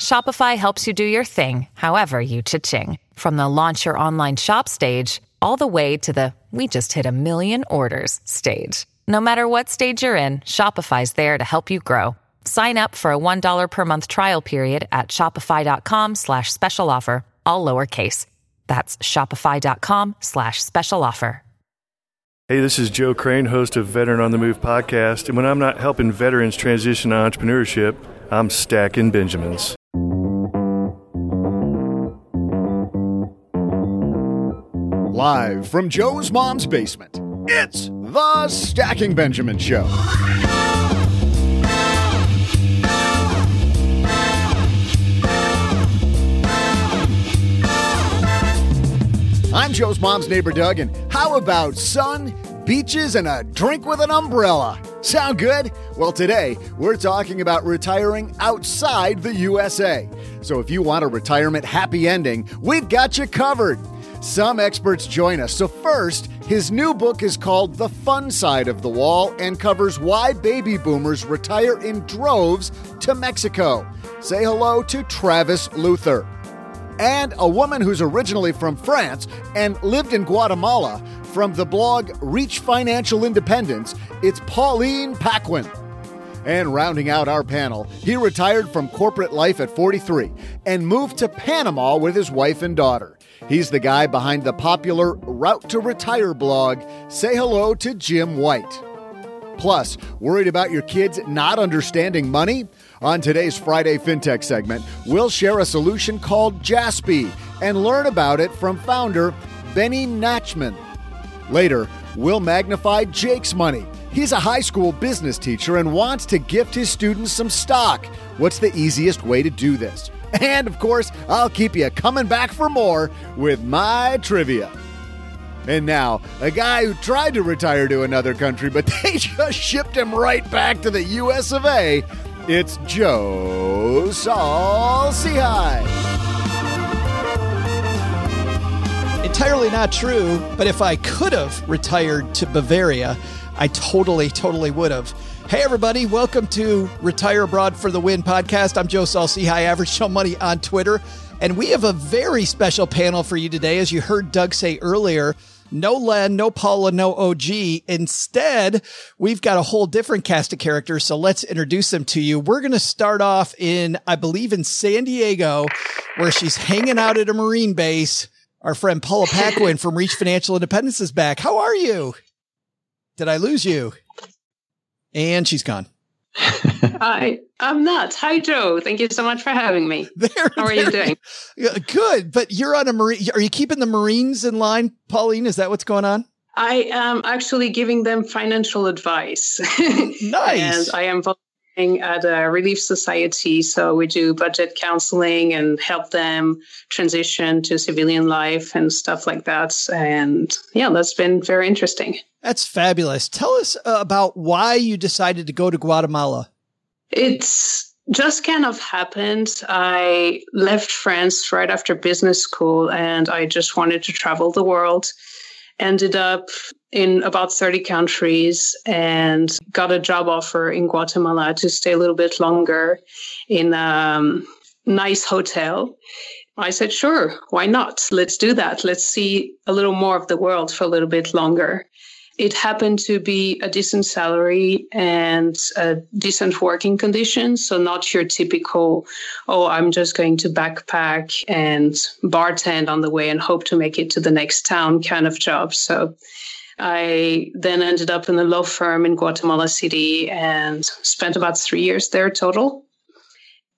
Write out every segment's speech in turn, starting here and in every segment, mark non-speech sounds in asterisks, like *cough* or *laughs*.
Shopify helps you do your thing, however you cha-ching. From the launch your online shop stage, all the way to the we just hit a million orders stage. No matter what stage you're in, Shopify's there to help you grow. Sign up for a $1 per month trial period at shopify.com slash special offer, all lowercase. That's shopify.com slash special offer. Hey, this is Joe Crane, host of Veteran on the Move podcast. And when I'm not helping veterans transition to entrepreneurship, I'm stacking Benjamins. Live from Joe's mom's basement, it's the Stacking Benjamin Show. I'm Joe's mom's neighbor, Doug, and how about sun, beaches, and a drink with an umbrella? Sound good? Well, today we're talking about retiring outside the USA. So if you want a retirement happy ending, we've got you covered. Some experts join us. So, first, his new book is called The Fun Side of the Wall and covers why baby boomers retire in droves to Mexico. Say hello to Travis Luther. And a woman who's originally from France and lived in Guatemala from the blog Reach Financial Independence, it's Pauline Paquin. And rounding out our panel, he retired from corporate life at 43 and moved to Panama with his wife and daughter. He's the guy behind the popular Route to Retire blog. Say hello to Jim White. Plus, worried about your kids not understanding money? On today's Friday FinTech segment, we'll share a solution called Jassby and learn about it from founder Benny Nachman. Later, we'll magnify Jake's money. He's a high school business teacher and wants to gift his students some stock. What's the easiest way to do this? *laughs* And of course, I'll keep you coming back for more with my trivia. And now, a guy who tried to retire to another country, but *laughs* they just shipped him right back to the US of A. It's Joe Saul. Entirely not true, but if I could have retired to Bavaria, I totally, totally would have. Hey, everybody, welcome to Retire Abroad for the Win podcast. I'm Joe Saul-Sehy, Average Joe Money on Twitter. And we have a very special panel for you today. As you heard Doug say earlier, no Len, no Paula, no OG. Instead, we've got a whole different cast of characters. So let's introduce them to you. We're going to start off in, I believe, in San Diego, where she's hanging out at a Marine base. Our friend Paula Paquin from Reach Financial Independence is back. How are you? Did I lose you? And she's gone. *laughs* Hi, I'm not. Hi, Joe. Thank you so much for having me. *laughs* There, How are you doing? Good, but you're on a marine. Are you keeping the Marines in line, Pauline? Is that what's going on? I am actually giving them financial advice. *laughs* nice. and I am volunteering at a relief society. So we do budget counseling and help them transition to civilian life and stuff like that. And yeah, that's been very interesting. That's fabulous. Tell us uh, about why you decided to go to Guatemala. It's just kind of happened. I left France right after business school and I just wanted to travel the world. Ended up in about 30 countries and got a job offer in Guatemala to stay a little bit longer in a nice hotel. I said, sure, why not? Let's do that. Let's see a little more of the world for a little bit longer. It happened to be a decent salary and a decent working conditions. So not your typical, oh, I'm just going to backpack and bartend on the way and hope to make it to the next town kind of job. So I then ended up in a law firm in Guatemala City and spent about three years there total.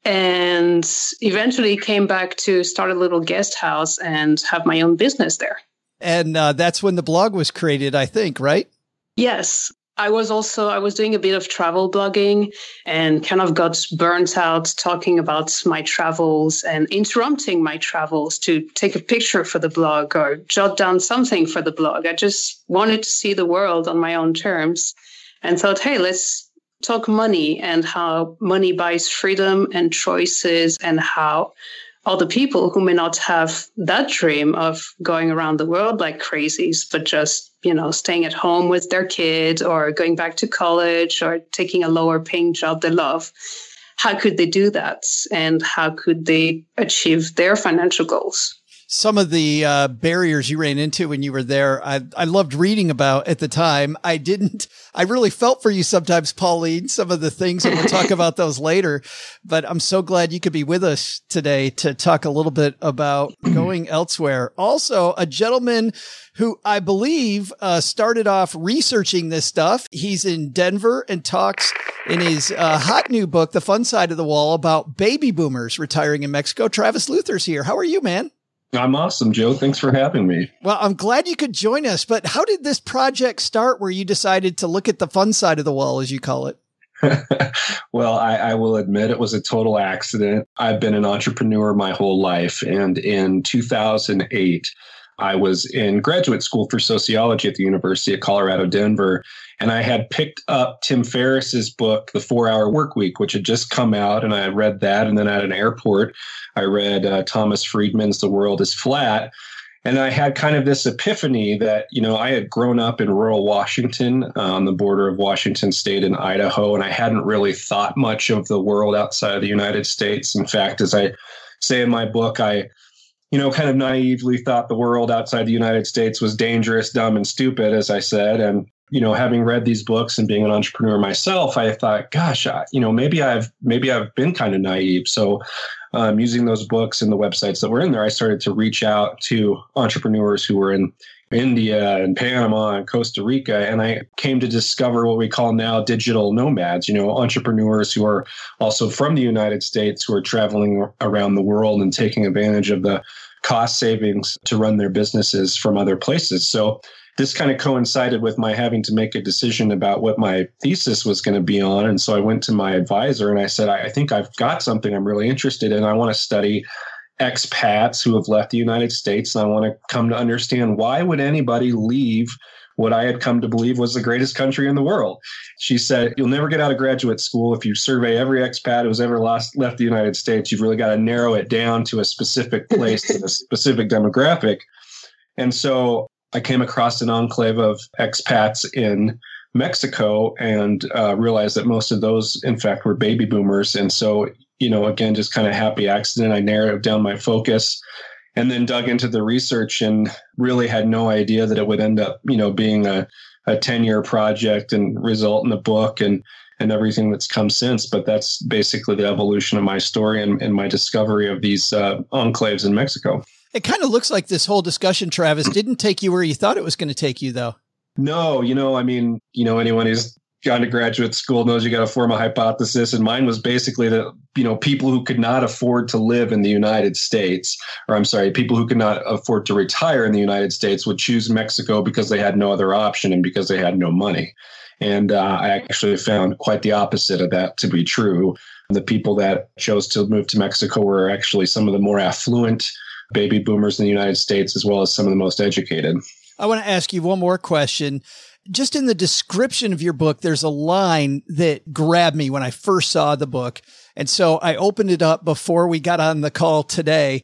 And eventually came back to start a little guest house and have my own business there. And uh, that's when the blog was created, I think, right? Yes. I was also I was doing a bit of travel blogging and kind of got burnt out talking about my travels and interrupting my travels to take a picture for the blog or jot down something for the blog. I just wanted to see the world on my own terms and thought, hey, let's talk money and how money buys freedom and choices and how all the people who may not have that dream of going around the world like crazies, but just, you know, staying at home with their kids or going back to college or taking a lower paying job they love. How could they do that? And how could they achieve their financial goals? Some of the uh, barriers you ran into when you were there. I, I loved reading about at the time. I didn't, I really felt for you sometimes, Pauline, some of the things, and we'll talk *laughs* about those later. But I'm so glad you could be with us today to talk a little bit about *clears throat* going elsewhere. Also, a gentleman who I believe uh, started off researching this stuff. He's in Denver and talks in his uh, hot new book, The Fun Side of the Wall, about baby boomers retiring in Mexico. Travis Luther's here. How are you, man? I'm awesome, Joe. Thanks for having me. Well, I'm glad you could join us. But how did this project start where you decided to look at the fun side of the wall, as you call it? *laughs* well, I, I, will admit it was a total accident. I've been an entrepreneur my whole life. And in 2008, I was in graduate school for sociology at the University of Colorado, Denver. And I had picked up Tim Ferriss's book, The Four Hour Work Week, which had just come out. And I read that. And then at an airport, I read uh, Thomas Friedman's The World is Flat. And I had kind of this epiphany that, you know, I had grown up in rural Washington uh, on the border of Washington state and Idaho, and I hadn't really thought much of the world outside of the United States. In fact, as I say in my book, I you know, kind of naively thought the world outside the United States was dangerous, dumb, and stupid, as I said. And, you know, having read these books and being an entrepreneur myself, I thought, gosh, I, you know, maybe I've maybe I've been kind of naive. So, um, using those books and the websites that were in there, I started to reach out to entrepreneurs who were in India and Panama and Costa Rica. And I came to discover what we call now digital nomads, you know, entrepreneurs who are also from the United States who are traveling around the world and taking advantage of the cost savings to run their businesses from other places. So this kind of coincided with my having to make a decision about what my thesis was going to be on. And so I went to my advisor and I said, I, think I've got something I'm really interested in. I want to study expats who have left the United States. And I want to come to understand why would anybody leave what I had come to believe was the greatest country in the world. She said, You'll never get out of graduate school. If you survey every expat who's ever lost, left the United States, you've really got to narrow it down to a specific place and a *laughs* specific demographic. And so I came across an enclave of expats in Mexico and uh, realized that most of those, in fact, were baby boomers. And so, you know, again, just kind of happy accident. I narrowed down my focus and then dug into the research and really had no idea that it would end up, you know, being a, a 10 year project and result in a book and, and everything that's come since. But that's basically the evolution of my story and, and my discovery of these uh, enclaves in Mexico. It kind of looks like this whole discussion, Travis, didn't take you where you thought it was going to take you, though. No, you know, I mean, you know, anyone who's gone to graduate school knows you got to form a hypothesis. And mine was basically that, you know, people who could not afford to live in the United States, or I'm sorry, people who could not afford to retire in the United States would choose Mexico because they had no other option and because they had no money. And uh, I actually found quite the opposite of that to be true. The people that chose to move to Mexico were actually some of the more affluent baby boomers in the United States, as well as some of the most educated. I want to ask you one more question. Just in the description of your book, there's a line that grabbed me when I first saw the book. And so I opened it up before we got on the call today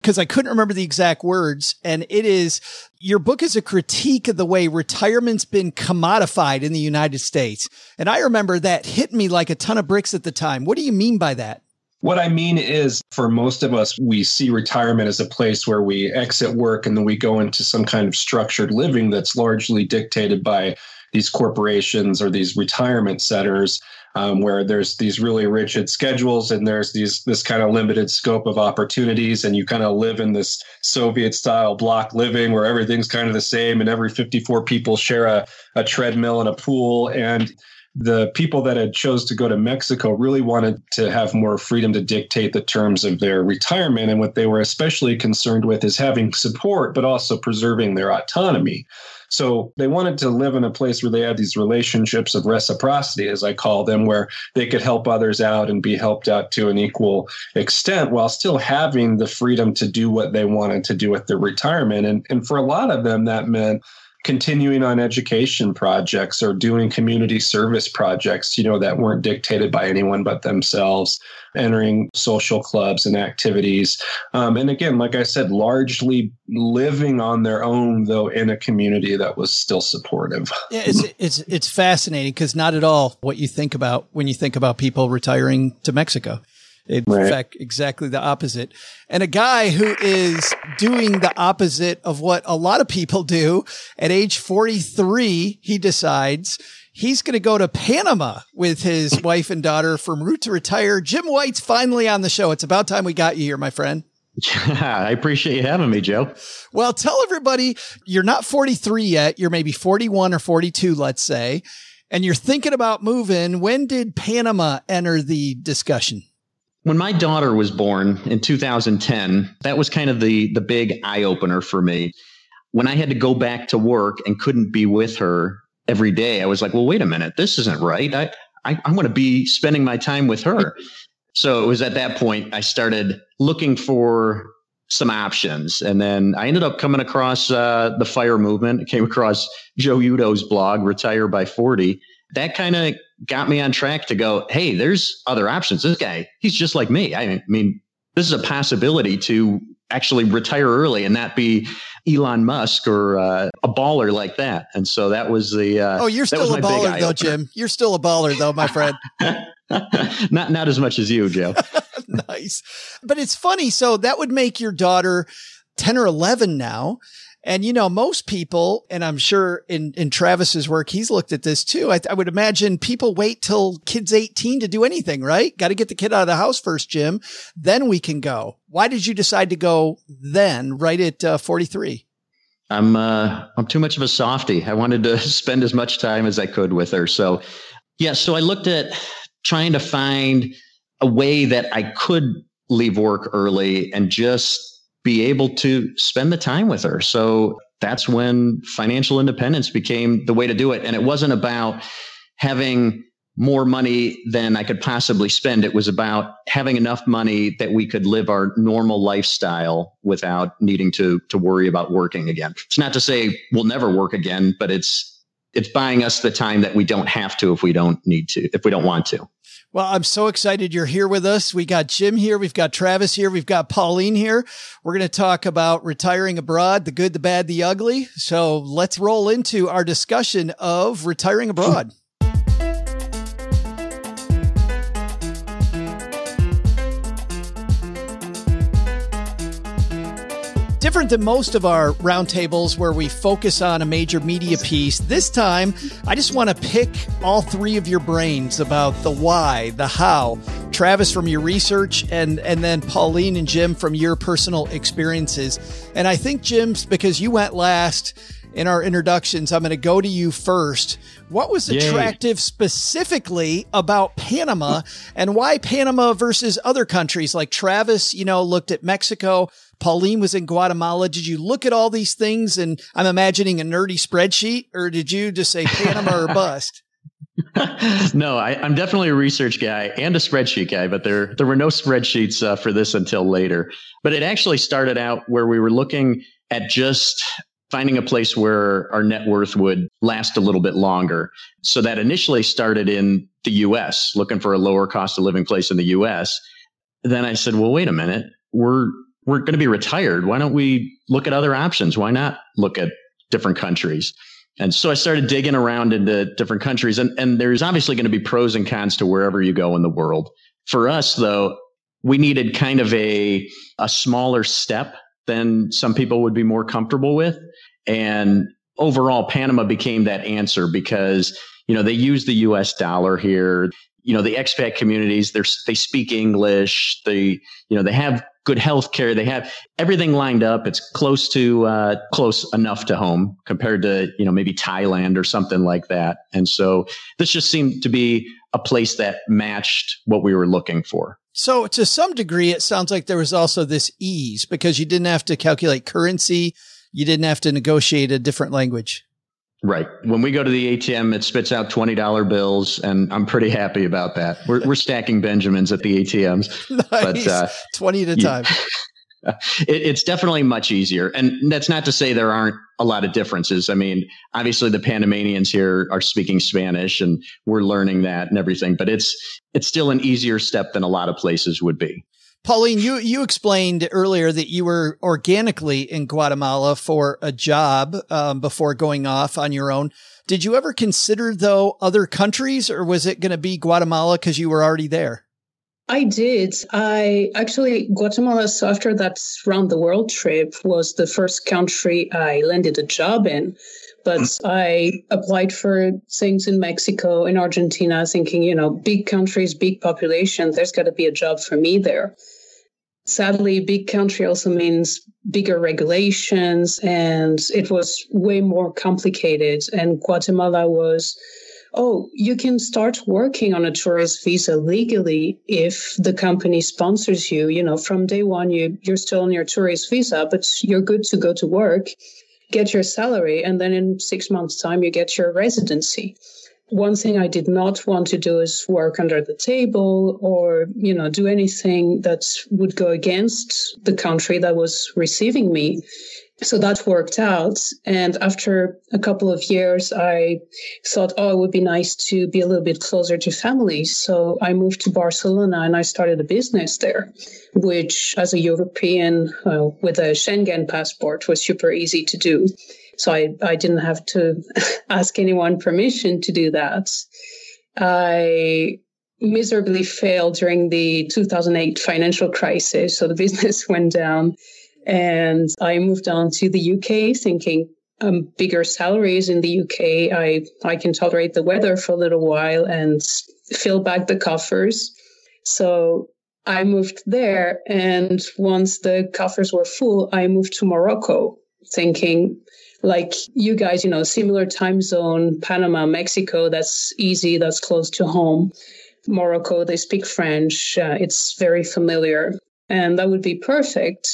because I couldn't remember the exact words. And it is your book is a critique of the way retirement's been commodified in the United States. And I remember that hit me like a ton of bricks at the time. What do you mean by that? What I mean is, for most of us, we see retirement as a place where we exit work and then we go into some kind of structured living that's largely dictated by these corporations or these retirement centers um, where there's these really rigid schedules and there's these this kind of limited scope of opportunities and you kind of live in this soviet style block living where everything's kind of the same and every 54 people share a, a treadmill and a pool. And the people that had chose to go to Mexico really wanted to have more freedom to dictate the terms of their retirement. And what they were especially concerned with is having support, but also preserving their autonomy. So they wanted to live in a place where they had these relationships of reciprocity, as I call them, where they could help others out and be helped out to an equal extent while still having the freedom to do what they wanted to do with their retirement. And, and for a lot of them, that meant continuing on education projects or doing community service projects, you know, that weren't dictated by anyone but themselves, entering social clubs and activities. Um, and again, like I said, largely living on their own, though, in a community that was still supportive. *laughs* Yeah, it's, it's, it's fascinating because not at all what you think about when you think about people retiring to Mexico. In right. fact, exactly the opposite. And a guy who is doing the opposite of what a lot of people do at age 43, he decides he's going to go to Panama with his *laughs* wife and daughter from Route to Retire. Jim White's finally on the show. It's about time we got you here, my friend. Yeah, *laughs* I appreciate you having me, Joe. Well, tell everybody you're not 43 yet. You're maybe 41 or 42, let's say, and you're thinking about moving. When did Panama enter the discussion? When my daughter was born in 2010, that was kind of the the big eye opener for me. When I had to go back to work and couldn't be with her every day, I was like, well, wait a minute, this isn't right. I I, I want to be spending my time with her. *laughs* So it was at that point I started looking for some options. And then I ended up coming across uh, the fire movement. I came across Joe Udo's blog, Retire by 40. That kind of got me on track to go, hey, there's other options. This guy, he's just like me. I mean, this is a possibility to actually retire early and not be Elon Musk or uh, a baller like that. And so that was the. Uh, oh, you're still a baller though, Jim. You're still a baller though, my friend. *laughs* not not as much as you, Joe. *laughs* nice, but it's funny. So that would make your daughter ten or eleven now. And you know, most people, and I'm sure in, in Travis's work, he's looked at this too. I, I would imagine people wait till kid's 18 to do anything, right? Got to get the kid out of the house first, Jim. Then we can go. Why did you decide to go then, right at uh, 43? I'm, uh, I'm too much of a softy. I wanted to *laughs* spend as much time as I could with her. So yeah, so I looked at trying to find a way that I could leave work early and just be able to spend the time with her. So that's when financial independence became the way to do it. And it wasn't about having more money than I could possibly spend. It was about having enough money that we could live our normal lifestyle without needing to to worry about working again. It's not to say we'll never work again, but it's it's buying us the time that we don't have to if we don't need to, if we don't want to. Well, I'm so excited you're here with us. We got Jim here. We've got Travis here. We've got Pauline here. We're going to talk about retiring abroad, the good, the bad, the ugly. So let's roll into our discussion of retiring abroad. Different than most of our roundtables where we focus on a major media piece, this time I just want to pick all three of your brains about the why, the how. Travis from your research, and and then Pauline and Jim from your personal experiences. And I think Jim's because you went last in our introductions. I'm going to go to you first. What was attractive Yay. specifically about Panama and why Panama versus other countries like Travis, you know, looked at Mexico. Pauline was in Guatemala. Did you look at all these things and I'm imagining a nerdy spreadsheet or did you just say Panama or bust? *laughs* no, I, am definitely a research guy and a spreadsheet guy, but there there were no spreadsheets uh, for this until later. But it actually started out where we were looking at just finding a place where our net worth would last a little bit longer. So that initially started in the US, looking for a lower cost of living place in the US. Then I said, well, wait a minute. We're we're going to be retired. Why don't we look at other options? Why not look at different countries? And so I started digging around into different countries and, and there's obviously going to be pros and cons to wherever you go in the world. For us though, we needed kind of a, a smaller step than some people would be more comfortable with. And overall, Panama became that answer because, you know, they use the US dollar here. You know, the expat communities, they're, they speak English. They, you know, they have good health care. They have everything lined up. It's close to, uh, close enough to home compared to, you know, maybe Thailand or something like that. And so this just seemed to be a place that matched what we were looking for. So to some degree, it sounds like there was also this ease because you didn't have to calculate currency. You didn't have to negotiate a different language. Right. When we go to the ATM, it spits out $20 bills and I'm pretty happy about that. We're, we're stacking Benjamins at the ATMs. *laughs* nice. But, uh, 20 at a time. *laughs* it, it's definitely much easier. And that's not to say there aren't a lot of differences. I mean, obviously the Panamanians here are speaking Spanish and we're learning that and everything, but it's, it's still an easier step than a lot of places would be. Pauline, you, you explained earlier that you were organically in Guatemala for a job um, before going off on your own. Did you ever consider though other countries or was it going to be Guatemala because you were already there? I did. I actually, Guatemala, so after that round the world trip, was the first country I landed a job in. But mm-hmm. I applied for things in Mexico, in Argentina, thinking, you know, big countries, big population, there's got to be a job for me there. Sadly, big country also means bigger regulations, and it was way more complicated. And Guatemala was oh, you can start working on a tourist visa legally if the company sponsors you. You know, from day one, you, you're still on your tourist visa, but you're good to go to work, get your salary, and then in six months' time, you get your residency. One thing I did not want to do is work under the table or, you know, do anything that would go against the country that was receiving me. So that worked out. And after a couple of years, I thought, oh, it would be nice to be a little bit closer to family. So I moved to Barcelona and I started a business there, which as a European uh, with a Schengen passport was super easy to do. So I, I didn't have to *laughs* ask anyone permission to do that. I miserably failed during the 2008 financial crisis. So the *laughs* business went down and I moved on to the UK thinking um, bigger salaries in the UK. I, I can tolerate the weather for a little while and fill back the coffers. So I moved there. And once the coffers were full, I moved to Morocco thinking like you guys, you know, similar time zone, Panama, Mexico, that's easy. That's close to home. Morocco, they speak French. Uh, it's very familiar and that would be perfect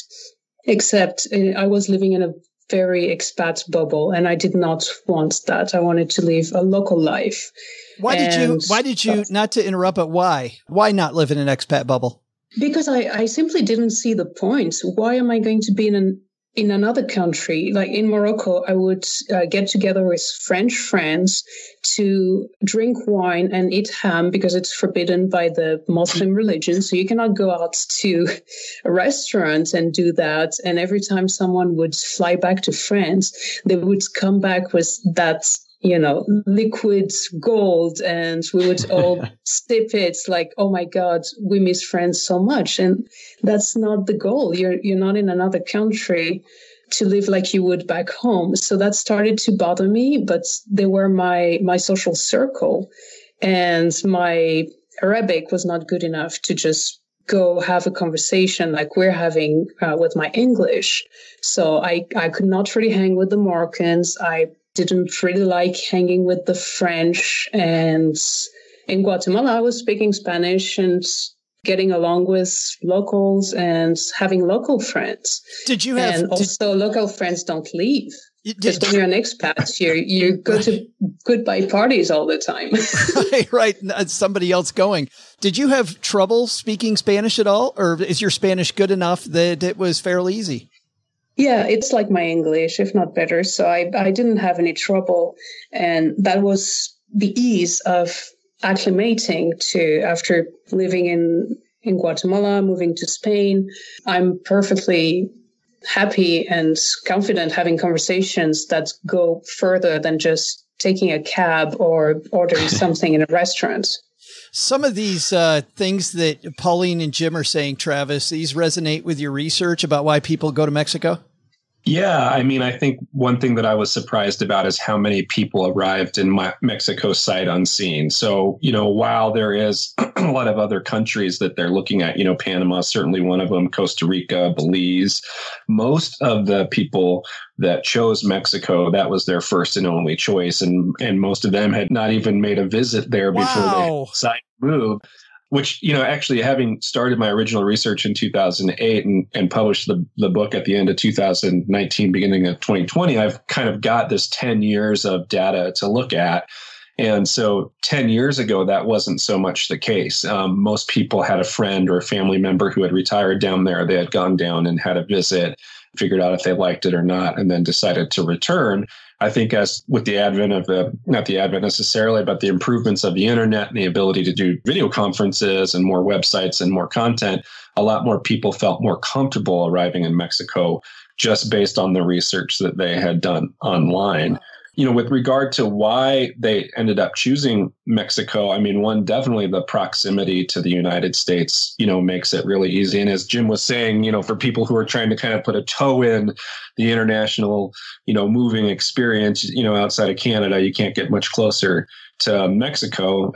except uh, I was living in a very expat bubble and I did not want that. I wanted to live a local life. Why and did you, why did you, not to interrupt, but why? Why not live in an expat bubble? Because I, I simply didn't see the point. Why am I going to be in an in another country, like in Morocco, I would uh, get together with French friends to drink wine and eat ham because it's forbidden by the Muslim religion. So you cannot go out to *laughs* a restaurant and do that. And every time someone would fly back to France, they would come back with that you know, liquid gold and we would all *laughs* sip it like, oh my God, we miss France so much. And that's not the goal. You're, you're not in another country to live like you would back home. So that started to bother me, but they were my, my social circle and my Arabic was not good enough to just go have a conversation like we're having uh, with my English. So I, I could not really hang with the Moroccans. I didn't really like hanging with the French. And in Guatemala, I was speaking Spanish and getting along with locals and having local friends. Did you have? And also, local friends don't leave. Because when you're an expat, you you go to goodbye parties all the time. *laughs* right, right. Somebody else going. Did you have trouble speaking Spanish at all, or is your Spanish good enough that it was fairly easy? Yeah, it's like my English, if not better. So I, I didn't have any trouble. And that was the ease of acclimating to after living in, in Guatemala, moving to Spain. I'm perfectly happy and confident having conversations that go further than just taking a cab or ordering *laughs* something in a restaurant. Some of these uh, things that Pauline and Jim are saying, Travis, these resonate with your research about why people go to Mexico? Yeah, I mean, I think one thing that I was surprised about is how many people arrived in Mexico sight unseen. So, you know, while there is *clears throat* a lot of other countries that they're looking at, you know, Panama, certainly one of them, Costa Rica, Belize, most of the people that chose Mexico, that was their first and only choice. And, and most of them had not even made a visit there before wow. they decided to move which you know actually having started my original research in 2008 and, and published the, the book at the end of 2019 beginning of 2020 i've kind of got this 10 years of data to look at. And so 10 years ago that wasn't so much the case. Um, most people had a friend or a family member who had retired down there. They had gone down and had a visit figured out if they liked it or not and then decided to return I think as with the advent of the, not the advent necessarily, but the improvements of the internet and the ability to do video conferences and more websites and more content, a lot more people felt more comfortable arriving in Mexico just based on the research that they had done online you know, with regard to why they ended up choosing Mexico, I mean, one, definitely the proximity to the United States, you know, makes it really easy. And as Jim was saying, you know, for people who are trying to kind of put a toe in the international, you know, moving experience, you know, outside of Canada, you can't get much closer to Mexico.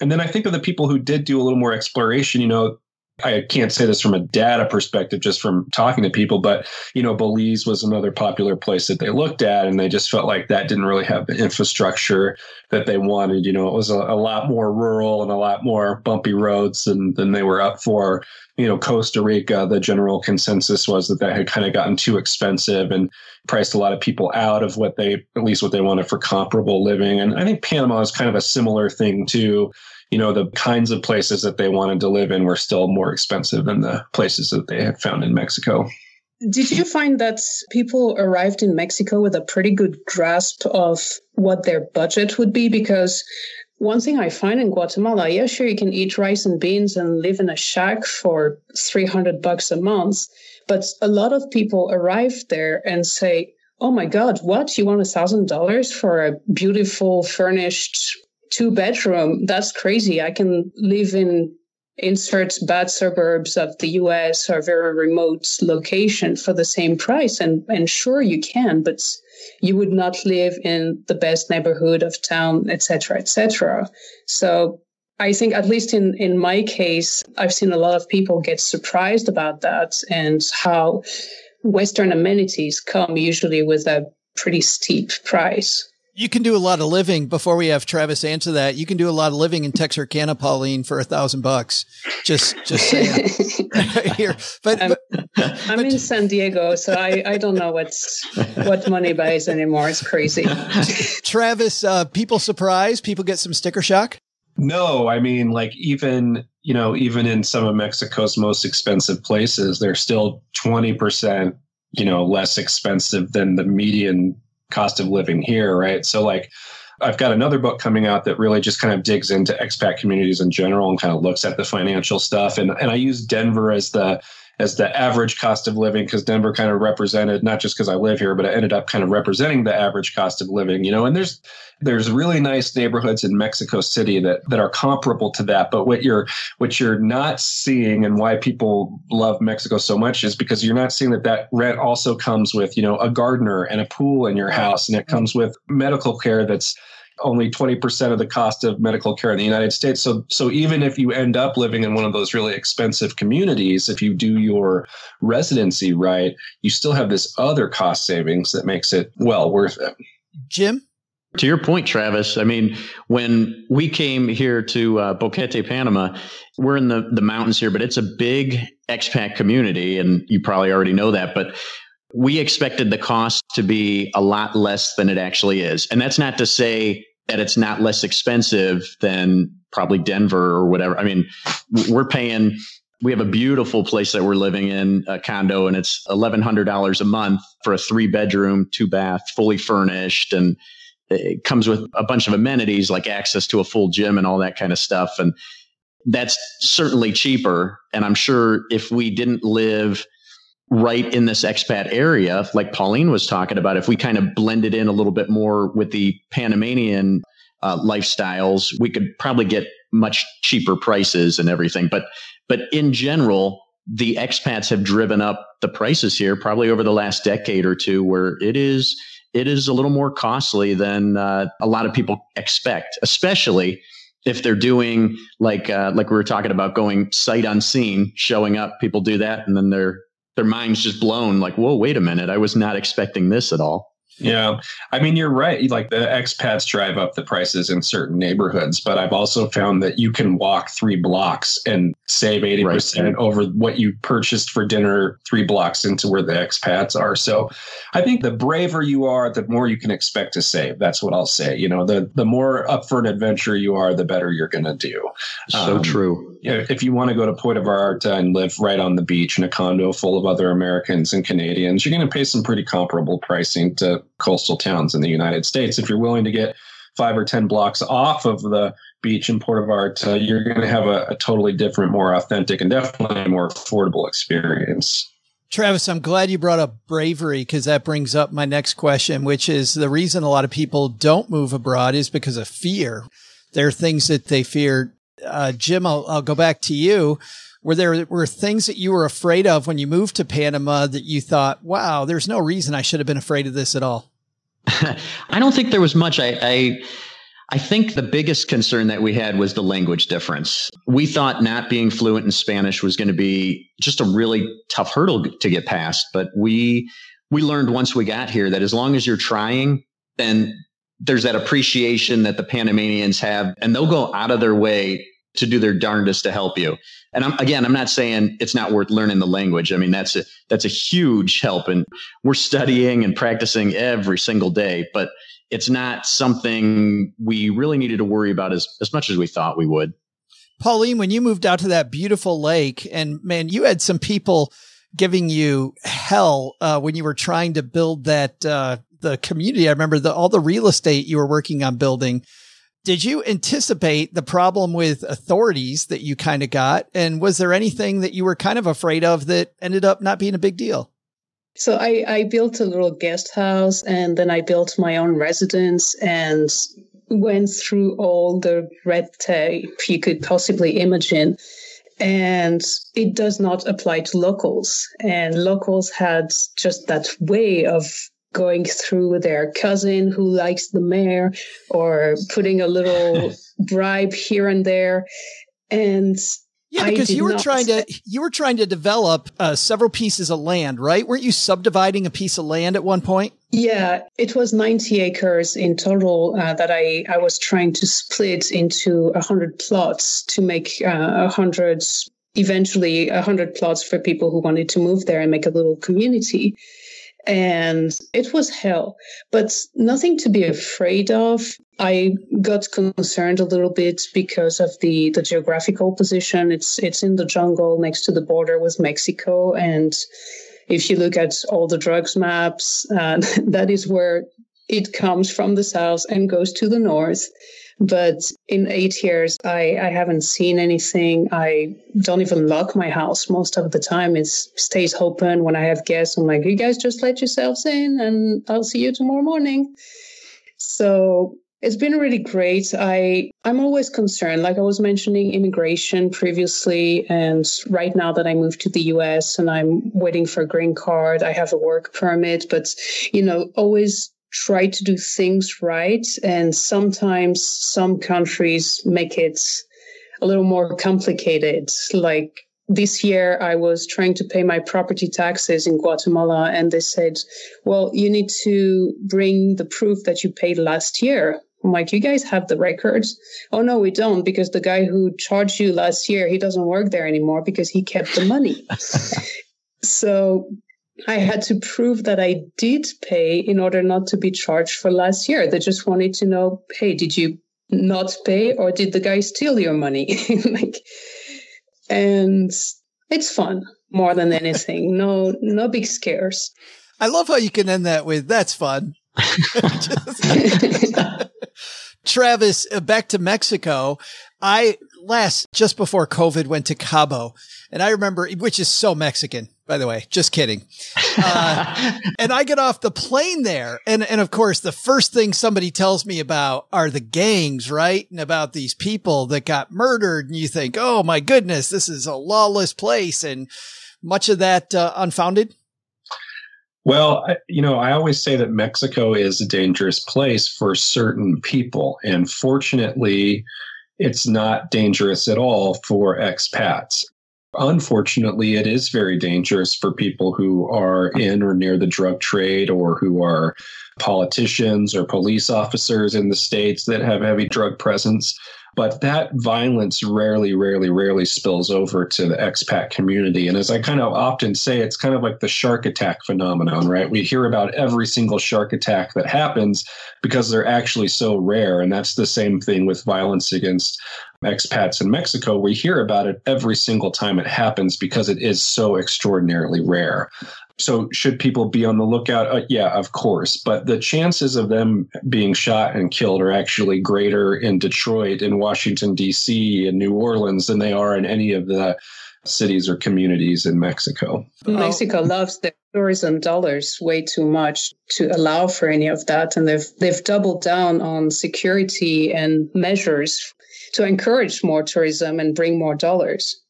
And then I think of the people who did do a little more exploration, you know, I can't say this from a data perspective, just from talking to people, but you know, Belize was another popular place that they looked at, and they just felt like that didn't really have the infrastructure that they wanted. You know, it was a, a lot more rural and a lot more bumpy roads than than they were up for. You know, Costa Rica, the general consensus was that that had kind of gotten too expensive and priced a lot of people out of what they, at least what they wanted for comparable living. And I think Panama is kind of a similar thing too you know, the kinds of places that they wanted to live in were still more expensive than the places that they had found in Mexico. Did you find that people arrived in Mexico with a pretty good grasp of what their budget would be? Because one thing I find in Guatemala, yeah, sure, you can eat rice and beans and live in a shack for 300 bucks a month. But a lot of people arrive there and say, Oh my God, what? You want a thousand dollars for a beautiful furnished two bedroom, that's crazy. I can live in insert bad suburbs of the US or very remote location for the same price. And, and sure you can, but you would not live in the best neighborhood of town, etc., etc. So I think at least in, in my case, I've seen a lot of people get surprised about that and how Western amenities come usually with a pretty steep price. You can do a lot of living before we have Travis answer that. You can do a lot of living in Texarkana, Pauline, for a thousand bucks. Just, just saying *laughs* here. But, I'm, but, I'm but, in San Diego, so I, I don't know what's what money buys anymore. It's crazy. *laughs* Travis, uh, people surprised. People get some sticker shock. No, I mean, like even you know, even in some of Mexico's most expensive places, they're still twenty percent, you know, less expensive than the median cost of living here, right? So like I've got another book coming out that really just kind of digs into expat communities in general and kind of looks at the financial stuff. And and I use Denver as the as the average cost of living because Denver kind of represented not just because I live here, but it ended up kind of representing the average cost of living, you know, and there's there's really nice neighborhoods in Mexico City that that are comparable to that. But what you're what you're not seeing and why people love Mexico so much is because you're not seeing that that rent also comes with, you know, a gardener and a pool in your house and it comes with medical care that's only 20% of the cost of medical care in the United States. So, so even if you end up living in one of those really expensive communities, if you do your residency right, you still have this other cost savings that makes it well worth it. Jim? To your point, Travis, I mean, when we came here to uh, Boquete, Panama, we're in the, the mountains here, but it's a big expat community, and you probably already know that. But we expected the cost to be a lot less than it actually is. And that's not to say that it's not less expensive than probably Denver or whatever. I mean, we're paying, we have a beautiful place that we're living in, a condo, and it's $1,100 a month for a three bedroom, two bath, fully furnished. And it comes with a bunch of amenities like access to a full gym and all that kind of stuff. And that's certainly cheaper. And I'm sure if we didn't live right in this expat area, like Pauline was talking about, if we kind of blended in a little bit more with the Panamanian uh, lifestyles, we could probably get much cheaper prices and everything. But but in general, the expats have driven up the prices here probably over the last decade or two, where it is it is a little more costly than uh, a lot of people expect, especially if they're doing like uh, like we were talking about going sight unseen, showing up. People do that, and then their their minds just blown. Like, whoa, wait a minute, I was not expecting this at all. Yeah. I mean, you're right. Like the expats drive up the prices in certain neighborhoods, but I've also found that you can walk three blocks and save 80% right. over what you purchased for dinner three blocks into where the expats are. So I think the braver you are, the more you can expect to save. That's what I'll say. You know, the, the more up for an adventure you are, the better you're going to do. So um, true. If you want to go to Puerto Vallarta and live right on the beach in a condo full of other Americans and Canadians, you're going to pay some pretty comparable pricing to coastal towns in the United States. If you're willing to get five or 10 blocks off of the beach in Puerto Vallarta, you're going to have a, a totally different, more authentic, and definitely more affordable experience. Travis, I'm glad you brought up bravery because that brings up my next question, which is the reason a lot of people don't move abroad is because of fear. There are things that they fear. Uh, Jim, I'll, I'll go back to you. Were there were things that you were afraid of when you moved to Panama that you thought, wow, there's no reason I should have been afraid of this at all? *laughs* I don't think there was much. I, I, I think the biggest concern that we had was the language difference. We thought not being fluent in Spanish was going to be just a really tough hurdle to get past, but we we learned once we got here that as long as you're trying, then there's that appreciation that the Panamanians have, and they'll go out of their way to do their darndest to help you. And I'm, again, I'm not saying it's not worth learning the language. I mean, that's a, that's a huge help and we're studying and practicing every single day, but it's not something we really needed to worry about as, as much as we thought we would. Pauline, when you moved out to that beautiful lake and man, you had some people giving you hell, uh, when you were trying to build that, uh, the community. I remember the, all the real estate you were working on building did you anticipate the problem with authorities that you kind of got? And was there anything that you were kind of afraid of that ended up not being a big deal? So I, I built a little guest house and then I built my own residence and went through all the red tape you could possibly imagine. And it does not apply to locals. And locals had just that way of going through their cousin who likes the mayor or putting a little *laughs* bribe here and there. And yeah, because you were trying to you were trying to develop uh, several pieces of land, right? Weren't you subdividing a piece of land at one point? Yeah, it was 90 acres in total uh, that I I was trying to split into 100 plots to make uh, 100 eventually 100 plots for people who wanted to move there and make a little community and it was hell, but nothing to be afraid of. I got concerned a little bit because of the, the geographical position. It's, it's in the jungle next to the border with Mexico. And if you look at all the drugs maps, uh, *laughs* that is where it comes from the south and goes to the north. But in eight years, I, I haven't seen anything. I don't even lock my house most of the time. It stays open when I have guests. I'm like, you guys just let yourselves in and I'll see you tomorrow morning. So it's been really great. I, I'm always concerned, like I was mentioning immigration previously. And right now that I moved to the US and I'm waiting for a green card, I have a work permit, but you know, always try to do things right. And sometimes some countries make it a little more complicated. Like this year, I was trying to pay my property taxes in Guatemala, and they said, well, you need to bring the proof that you paid last year. I'm like, you guys have the records? Oh, no, we don't, because the guy who charged you last year, he doesn't work there anymore because he kept the money. *laughs* so I had to prove that I did pay in order not to be charged for last year. They just wanted to know, hey, did you not pay or did the guy steal your money? *laughs* like, and it's fun more than anything. No, no big scares. I love how you can end that with that's fun. *laughs* Travis, uh, back to Mexico. I last just before COVID went to Cabo and I remember, which is so Mexican by the way. Just kidding. Uh, *laughs* and I get off the plane there. And, and of course, the first thing somebody tells me about are the gangs, right? And about these people that got murdered. And you think, oh my goodness, this is a lawless place. And much of that uh, unfounded. Well, you know, I always say that Mexico is a dangerous place for certain people. And fortunately, it's not dangerous at all for expats. Unfortunately, it is very dangerous for people who are in or near the drug trade or who are politicians or police officers in the states that have heavy drug presence. But that violence rarely, rarely, rarely spills over to the expat community. And as I kind of often say, it's kind of like the shark attack phenomenon, right? We hear about every single shark attack that happens because they're actually so rare. And that's the same thing with violence against expats in Mexico. We hear about it every single time it happens because it is so extraordinarily rare. So, should people be on the lookout? Uh, yeah, of course. But the chances of them being shot and killed are actually greater in Detroit, in Washington, D.C., in New Orleans than they are in any of the cities or communities in Mexico. Mexico loves their tourism dollars way too much to allow for any of that. And they've, they've doubled down on security and measures to encourage more tourism and bring more dollars.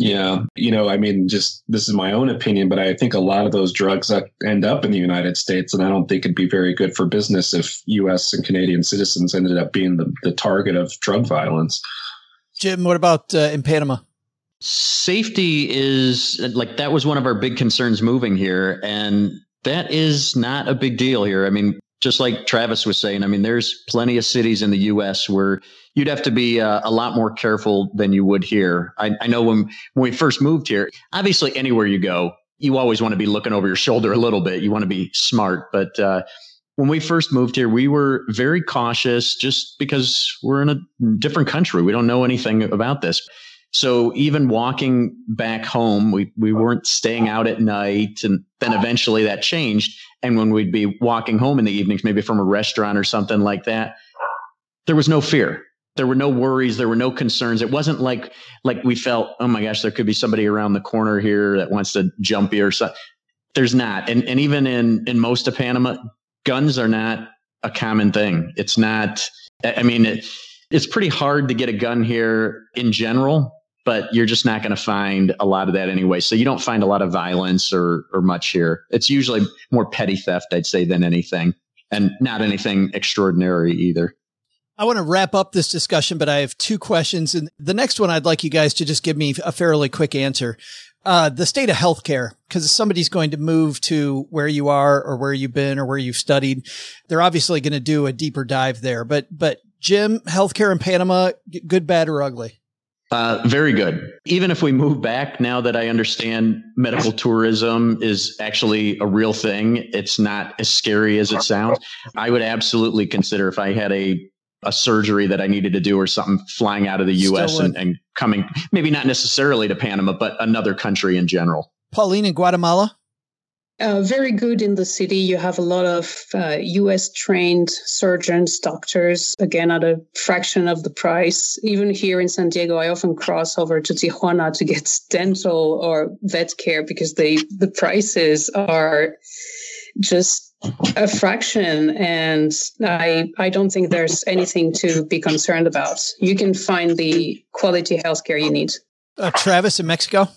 Yeah. You know, I mean, just this is my own opinion, but I think a lot of those drugs end up in the United States. And I don't think it'd be very good for business if US and Canadian citizens ended up being the, the target of drug violence. Jim, what about uh, in Panama? Safety is like that was one of our big concerns moving here. And that is not a big deal here. I mean, just like Travis was saying, I mean, there's plenty of cities in the U.S. where you'd have to be uh, a lot more careful than you would here. I, I know when, when we first moved here, obviously anywhere you go, you always want to be looking over your shoulder a little bit. You want to be smart. But uh, when we first moved here, we were very cautious just because we're in a different country. We don't know anything about this. So even walking back home, we, we weren't staying out at night. And then eventually that changed. And when we'd be walking home in the evenings, maybe from a restaurant or something like that, there was no fear. There were no worries. There were no concerns. It wasn't like, like we felt, oh my gosh, there could be somebody around the corner here that wants to jump you or something. There's not. And, and even in, in most of Panama, guns are not a common thing. It's not, I mean, it, it's pretty hard to get a gun here in general but you're just not going to find a lot of that anyway. So you don't find a lot of violence or, or much here. It's usually more petty theft, I'd say, than anything and not anything extraordinary either. I want to wrap up this discussion, but I have two questions. And the next one, I'd like you guys to just give me a fairly quick answer. Uh, the state of healthcare, because if somebody's going to move to where you are or where you've been or where you've studied, they're obviously going to do a deeper dive there. But, but Jim, healthcare in Panama, good, bad, or ugly? Uh, very good. Even if we move back, now that I understand medical tourism is actually a real thing, it's not as scary as it sounds. I would absolutely consider if I had a a surgery that I needed to do or something flying out of the U.S. And, and coming, maybe not necessarily to Panama, but another country in general. Pauline in Guatemala. Uh, very good in the city. You have a lot of uh, US trained surgeons, doctors, again, at a fraction of the price. Even here in San Diego, I often cross over to Tijuana to get *laughs* dental or vet care because they, the prices are just a fraction. And I, I don't think there's anything to be concerned about. You can find the quality healthcare you need. Uh, Travis in Mexico.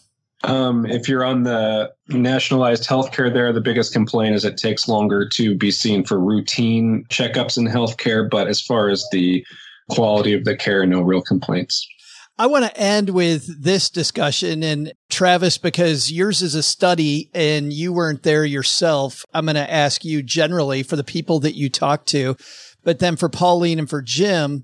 Um, if you're on the nationalized healthcare there, the biggest complaint is it takes longer to be seen for routine checkups in healthcare. But as far as the quality of the care, no real complaints. I want to end with this discussion and Travis, because yours is a study and you weren't there yourself. I'm going to ask you generally for the people that you talk to, but then for Pauline and for Jim,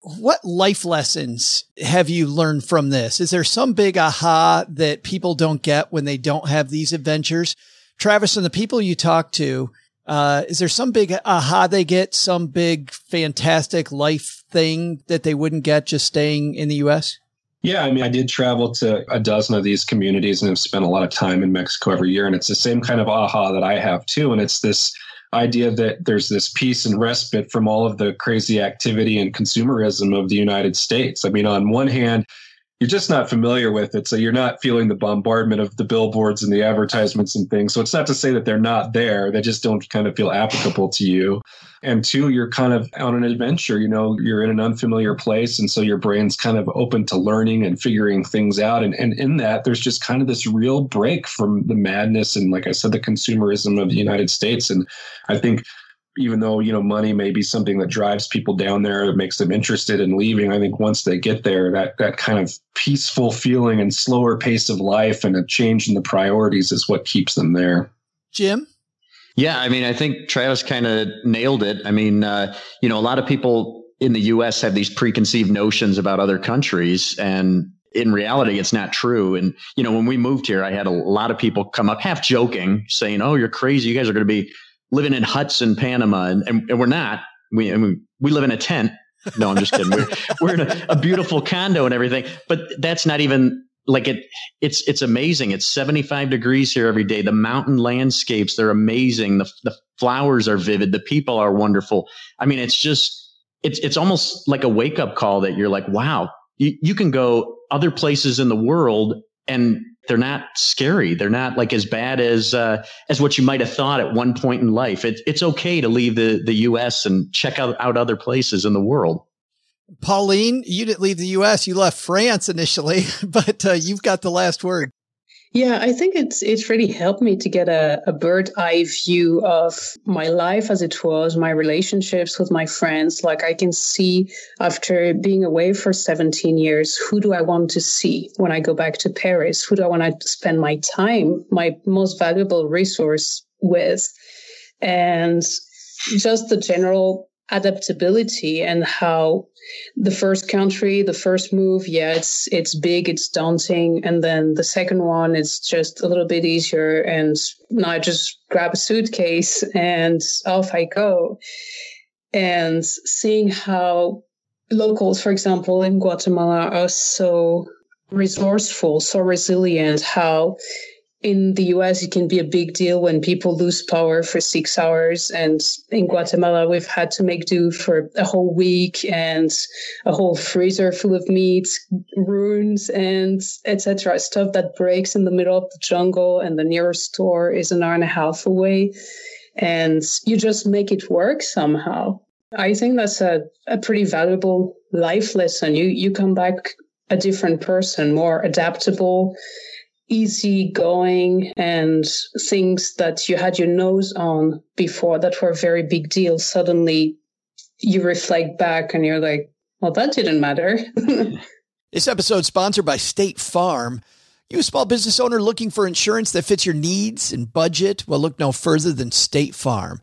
what life lessons have you learned from this? Is there some big aha that people don't get when they don't have these adventures? Travis and the people you talk to, uh, is there some big aha they get, some big fantastic life thing that they wouldn't get just staying in the U.S.? Yeah, I mean, I did travel to a dozen of these communities and have spent a lot of time in Mexico every year. And it's the same kind of aha that I have too. And it's this idea that there's this peace and respite from all of the crazy activity and consumerism of the United States. I mean, on one hand, you're just not familiar with it. So you're not feeling the bombardment of the billboards and the advertisements and things. So it's not to say that they're not there. They just don't kind of feel applicable to you. And two, you're kind of on an adventure, you know, you're in an unfamiliar place. And so your brain's kind of open to learning and figuring things out. And, and in that, there's just kind of this real break from the madness and, like I said, the consumerism of the United States. And I think even though you know money may be something that drives people down there that makes them interested in leaving i think once they get there that that kind of peaceful feeling and slower pace of life and a change in the priorities is what keeps them there jim yeah i mean i think travis kind of nailed it i mean uh, you know a lot of people in the us have these preconceived notions about other countries and in reality, it's not true. And, you know, when we moved here, I had a lot of people come up half joking saying, Oh, you're crazy. You guys are going to be living in huts in Panama, and, and, and we're not. We I mean, we live in a tent. No, I'm just kidding. We're, *laughs* we're in a, a beautiful condo and everything, but that's not even like it it's it's amazing it's 75 degrees here every day the mountain landscapes they're amazing the, the flowers are vivid the people are wonderful i mean it's just it's it's almost like a wake up call that you're like wow you, you can go other places in the world and they're not scary. They're not like as bad as uh, as what you might have thought at one point in life. It, it's okay to leave the the U.S. and check out, out other places in the world. Pauline, you didn't leave the U.S. You left France initially, *laughs* but uh, you've got the last word. Yeah, I think it's it's really helped me to get a, a eye view of my life as it was, my relationships with my friends. Like I can see after being away for 17 years, who do I want to see when I go back to Paris? Who do I want to spend my time, my most valuable resource with? And just the general adaptability and how the first country, the first move, yeah, it's it's big, it's daunting, and then the second one is just a little bit easier, and now I just grab a suitcase and off I go. And seeing how locals, for example, in Guatemala are so resourceful, so resilient, how in the US, it can be a big deal when people lose power for six hours. And in Guatemala, we've had to make do for a whole week and a whole freezer full of meat, runes and etc. Stuff that breaks in the middle of the jungle and the nearest store is an hour and a half away. And you just make it work somehow. I think that's a, a pretty valuable life lesson. You, you come back a different person, more adaptable, easy going and things that you had your nose on before that were a very big deal. Suddenly you reflect back and you're like well that didn't matter. *laughs* This episode sponsored by state farm. You a small business owner looking for insurance that fits your needs and budget? Well look no further than state farm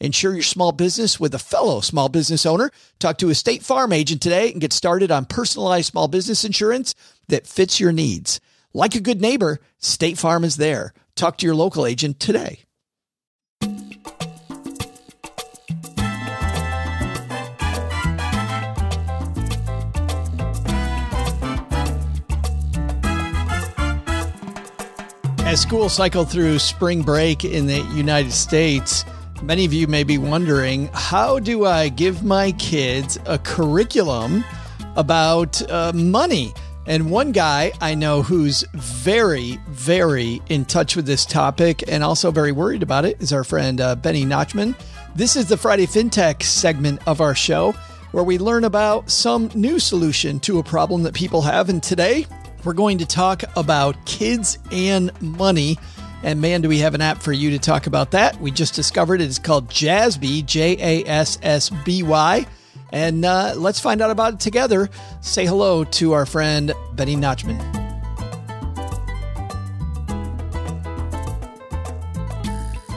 Insure your small business with a fellow small business owner. Talk to a State Farm agent today and get started on personalized small business insurance that fits your needs. Like a good neighbor, State Farm is there. Talk to your local agent today. As school cycled through spring break in the United States, Many of you may be wondering how do I give my kids a curriculum about uh, money? And one guy I know who's very, very in touch with this topic and also very worried about it is our friend uh, Benny Nachman. This is the Friday FinTech segment of our show where we learn about some new solution to a problem that people have. And today we're going to talk about kids and money and man, do we have an app for you to talk about that. We just discovered it. It's called Jassby, J A S S B Y. And uh, let's find out about it together. Say hello to our friend Benny Nachman.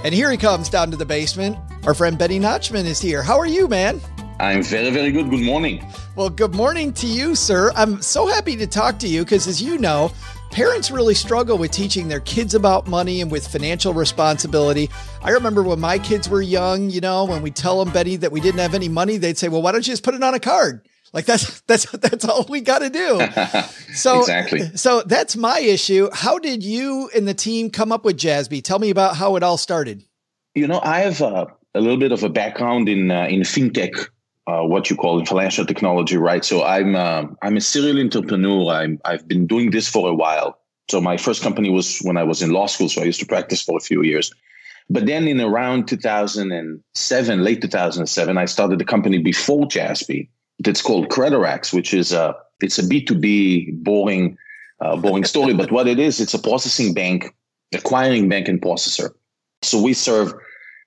And here he comes down to the basement. Our friend Benny Nachman is here. How are you, man? I'm very, very good. Good morning. Well, good morning to you, sir. I'm so happy to talk to you because, as you know, parents really struggle with teaching their kids about money and with financial responsibility. I remember when my kids were young, you know, when we tell them, Betty, that we didn't have any money, they'd say, well, why don't you just put it on a card? Like that's *laughs* that's that's all we got to do. *laughs* So exactly. So that's my issue. How did you and the team come up with Jassby? Tell me about how it all started. You know, I have uh, a little bit of a background in uh, in fintech, uh, what you call in financial technology, right? So I'm uh, I'm a serial entrepreneur. I'm I've been doing this for a while. So my first company was when I was in law school. So I used to practice for a few years. But then in around 2007, late 2007, I started a company before Jassby that's called Credorax, which is a it's a B2B boring uh, boring story. but what it is, it's a processing bank, acquiring bank and processor. So we serve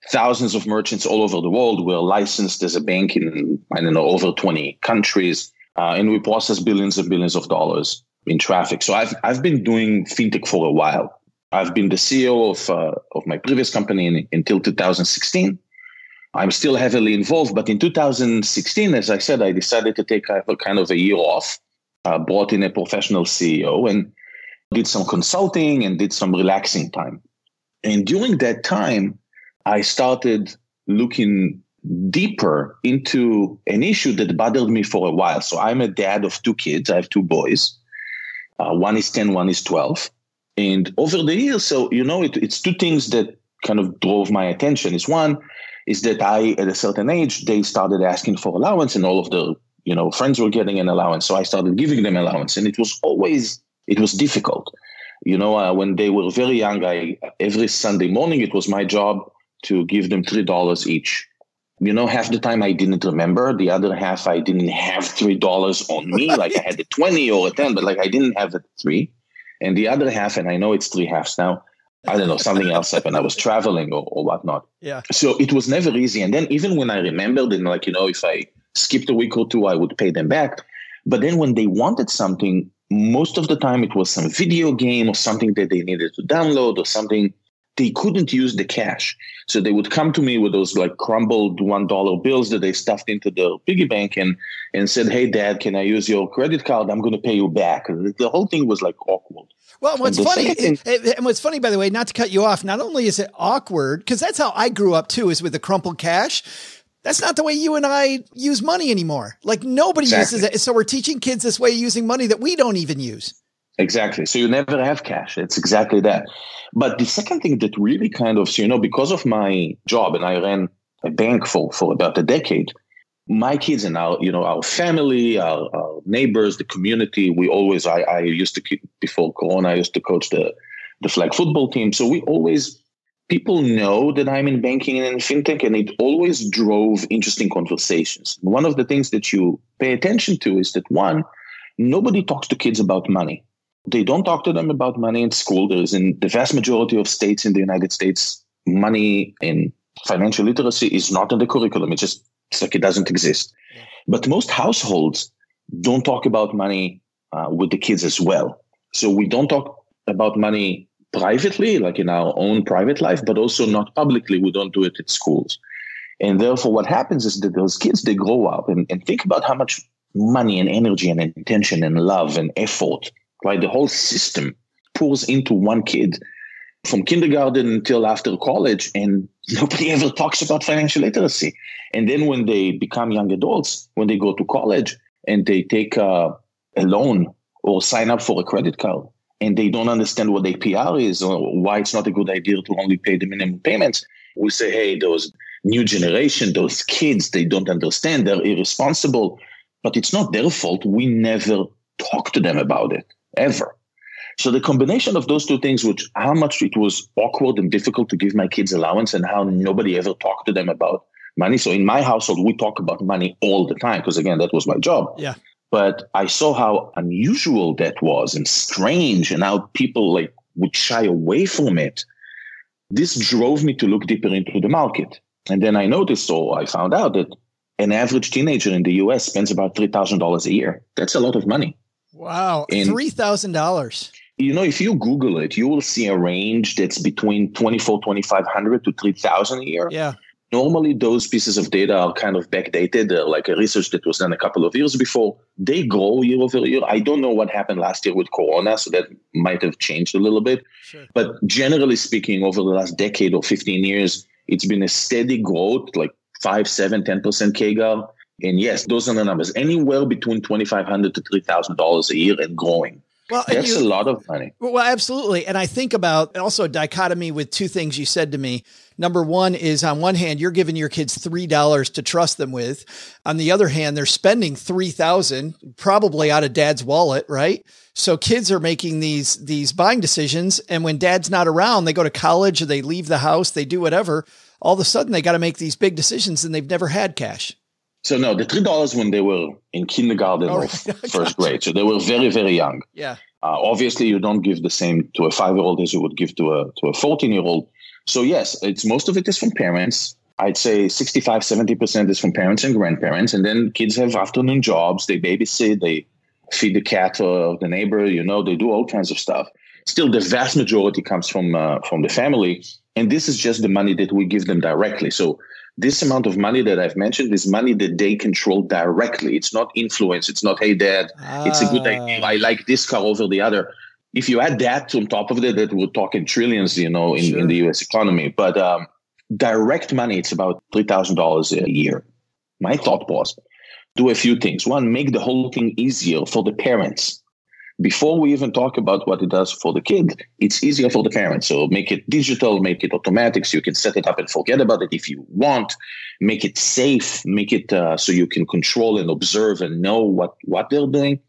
thousands of merchants all over the world. We're licensed as a bank in I don't know over 20 countries, uh, and we process billions and billions of dollars in traffic. So I've I've been doing fintech for a while. I've been the CEO of uh, of my previous company in, until 2016. I'm still heavily involved. But in 2016, as I said, I decided to take a, kind of a year off, uh, brought in a professional CEO and did some consulting and did some relaxing time. And during that time, I started looking deeper into an issue that bothered me for a while. So I'm a dad of two kids. I have two boys. Uh, one is 10, one is 12. And over the years, so, you know, it, it's two things that kind of drove my attention. Is one, is that I, at a certain age, they started asking for allowance, and all of the you know friends were getting an allowance, so I started giving them allowance, and it was always it was difficult. You know, uh, when they were very young, I every Sunday morning it was my job to give them three dollars each. You know, half the time I didn't remember. The other half I didn't have three dollars on me. Right. *laughs* Like I had a twenty or a ten, but like I didn't have the three. And the other half, and I know it's three halves now. I don't know, something else happened. I was traveling or, or whatnot. Yeah. So it was never easy. And then even when I remembered, and like, you know, if I skipped a week or two, I would pay them back. But then when they wanted something, most of the time it was some video game or something that they needed to download or something. They couldn't use the cash. So they would come to me with those like crumbled one dollar bills that they stuffed into the piggy bank and and said, Hey dad, can I use your credit card? I'm gonna pay you back. The whole thing was like awkward. Well, what's funny, thing, eh, eh, and what's funny, by the way, not to cut you off, not only is it awkward, because that's how I grew up too, is with the crumpled cash. That's not the way you and I use money anymore. Like nobody exactly. uses it. So we're teaching kids this way using money that we don't even use. Exactly. So you never have cash. It's exactly that. But the second thing that really kind of, so, you know, because of my job and I ran a bank for, for about a decade, my kids and our you know our family our, our neighbors the community we always I, I used to before corona i used to coach the the flag football team so we always people know that i'm in banking and in fintech and it always drove interesting conversations one of the things that you pay attention to is that one nobody talks to kids about money they don't talk to them about money in school there's in the vast majority of states in the united states money in financial literacy is not in the curriculum it's just it's like it doesn't exist. But most households don't talk about money uh, with the kids as well. So we don't talk about money privately, like in our own private life, but also not publicly. We don't do it at schools. And therefore, what happens is that those kids, they grow up and, and think about how much money and energy and intention and love and effort, right? The whole system pours into one kid from kindergarten until after college, and *laughs* nobody ever talks about financial literacy. And then when they become young adults, when they go to college and they take a, a loan or sign up for a credit card, and they don't understand what APR is or why it's not a good idea to only pay the minimum payments, we say, hey, those new generation, those kids, they don't understand, they're irresponsible. But it's not their fault. We never talk to them about it, ever. So the combination of those two things, which how much it was awkward and difficult to give my kids allowance and how nobody ever talked to them about money. So in my household, we talk about money all the time because again, that was my job. Yeah. But I saw how unusual that was and strange and how people like would shy away from it. This drove me to look deeper into the market. And then I noticed or I found out that an average teenager in the US spends about $3,000 a year. That's a lot of money. Wow. $3,000 you know, if you Google it, you will see a range that's between 24, 2500 to 3000 a year. Yeah. Normally, those pieces of data are kind of backdated. They're like a research that was done a couple of years before. They grow year over year. I don't know what happened last year with Corona, so that might have changed a little bit. Sure. But generally speaking, over the last decade or 15 years, it's been a steady growth, like 5, 7, 10% CAGR. And yes, those are the numbers. Anywhere between 2,500 to $3,000 a year and growing. Well, that's you, a lot of money. Well, absolutely. And I think about also a dichotomy with two things you said to me. Number one is on one hand, you're giving your kids $3 to trust them with. On the other hand, they're spending 3000 probably out of dad's wallet, right? So kids are making these, these buying decisions. And when dad's not around, they go to college or they leave the house, they do whatever. All of a sudden they got to make these big decisions and they've never had cash. So no, the three dollars when they were in kindergarten oh, or *laughs* first grade, so they were very very young. Yeah. Uh, obviously, you don't give the same to a five year old as you would give to a to a fourteen year old. So yes, it's most of it is from parents. I'd say 65, 70% is from parents and grandparents. And then kids have afternoon jobs. They babysit, they feed the cat of the neighbor, you know, they do all kinds of stuff. Still, the vast majority comes from uh, from the family. And this is just the money that we give them directly. So this amount of money that I've mentioned is money that they control directly. It's not influence. It's not, hey, dad, ah. it's a good idea. I like this car over the other. If you add that on top of it, that we're talking trillions, you know, in, sure. in the US economy. But um, direct money, it's about $3,000 a year. My thought was do a few things. One, make the whole thing easier for the parents before we even talk about what it does for the kid, it's easier for the parents. So make it digital, make it automatic, so you can set it up and forget about it if you want. Make it safe, make it uh, so you can control and observe and know what what they're doing.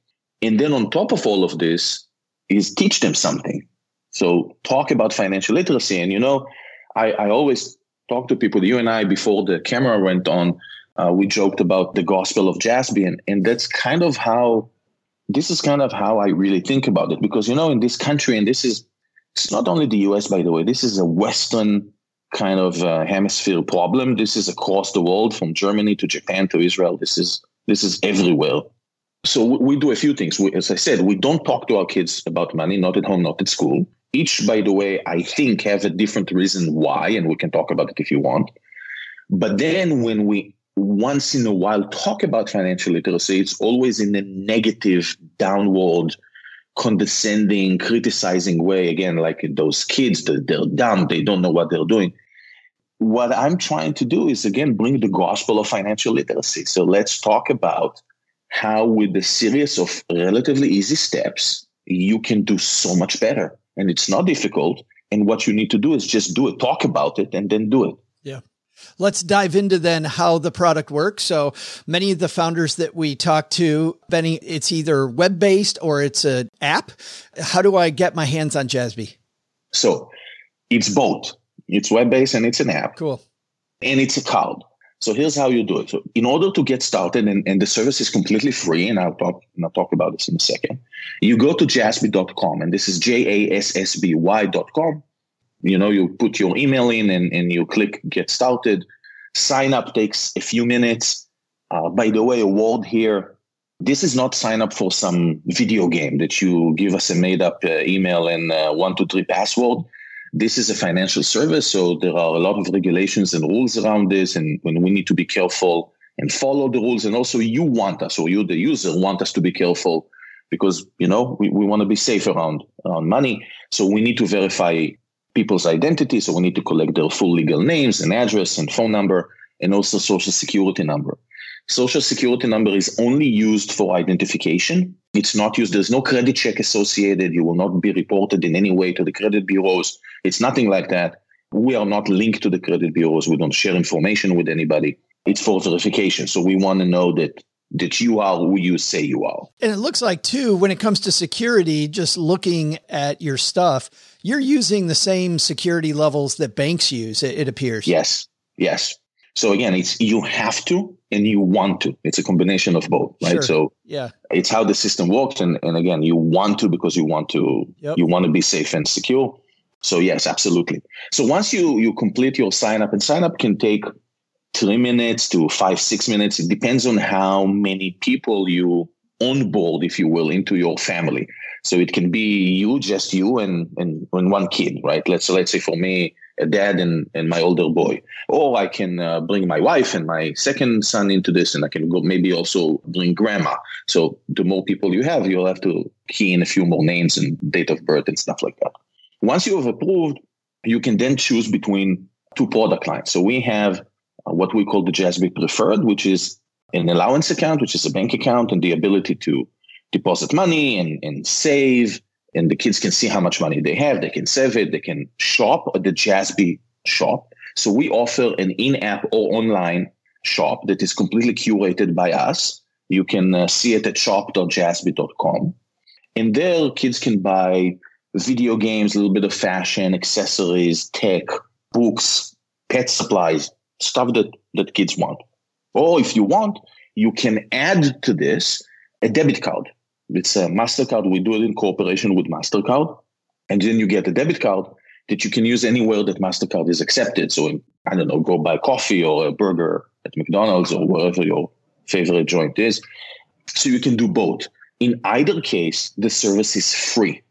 And then on top of all of this is teach them something. So talk about financial literacy. And you know, I, I always talk to people. You and I, before the camera went on, uh, we joked about the Gospel of Jassby, and, and that's kind of how this is kind of how I really think about it because you know in this country and this is it's not only the US by the way this is a western kind of uh, hemisphere problem. This is across the world from Germany to Japan to Israel. This is this is everywhere. So we, do a few things. We, as I said we don't talk to our kids about money not at home not at school. Each by the way I think have a different reason why and we can talk about it if you want. But then when we once in a while talk about financial literacy, it's always in a negative, downward, condescending, criticizing way. Again, like those kids, they're, they're dumb, they don't know what they're doing. What I'm trying to do is, again, bring the gospel of financial literacy. So let's talk about how, with a series of relatively easy steps, you can do so much better. And it's not difficult. And what you need to do is just do it, talk about it, and then do it. Yeah. Let's dive into then how the product works. So many of the founders that we talk to, Benny, it's either web based or it's an app. How do I get my hands on Jassby? So it's both. It's web based and it's an app. Cool. And it's a cloud. So here's how you do it. So in order to get started, and, and the service is completely free, and I'll talk and I'll talk about this in a second. You go to jassby.com, and this is J A S S B Y.com you know you put your email in and, and you click get started. Sign up takes a few minutes. Uh, by the way a word here this is not sign up for some video game that you give us a made up uh, email and uh, one two three password. This is a financial service so there are a lot of regulations and rules around this and we need to be careful and follow the rules and also you want us or you the user want us to be careful because you know we, we want to be safe around around money. So we need to verify people's identity. So we need to collect their full legal names and address and phone number and also social security number. Social security number is only used for identification. It's not used. There's no credit check associated. You will not be reported in any way to the credit bureaus. It's nothing like that. We are not linked to the credit bureaus. We don't share information with anybody. It's for verification. So we want to know that that you are who you say you are. And it looks like too, when it comes to security, just looking at your stuff, you're using the same security levels that banks use, it, it appears. Yes. Yes. So again, it's you have to and you want to. It's a combination of both, right? Sure. So yeah, it's how the system works. And, and again, you want to because you want to yep. you want to be safe and secure. So yes, absolutely. So once you you complete your sign up, and sign up can take three minutes to five, six minutes. It depends on how many people you onboard, if you will, into your family. So it can be you, just you, and and, and one kid, right? Let's let's say for me, a dad and and my older boy, or I can uh, bring my wife and my second son into this, and I can go maybe also bring grandma. So the more people you have, you'll have to key in a few more names and date of birth and stuff like that. Once you have approved, you can then choose between two product lines. So we have what we call the Jassby Preferred, which is an allowance account, which is a bank account, and the ability to deposit money and, and save. And the kids can see how much money they have. They can save it. They can shop at the Jassby shop. So we offer an in-app or online shop that is completely curated by us. You can uh, see it at shop.jassby.com. And there, kids can buy video games, a little bit of fashion, accessories, tech, books, pet supplies, stuff that, that kids want. Or if you want, you can add to this a debit card. It's a MasterCard. We do it in cooperation with MasterCard. And then you get a debit card that you can use anywhere that MasterCard is accepted. So, I don't know, go buy coffee or a burger at McDonald's or wherever your favorite joint is. So you can do both. In either case, the service is free,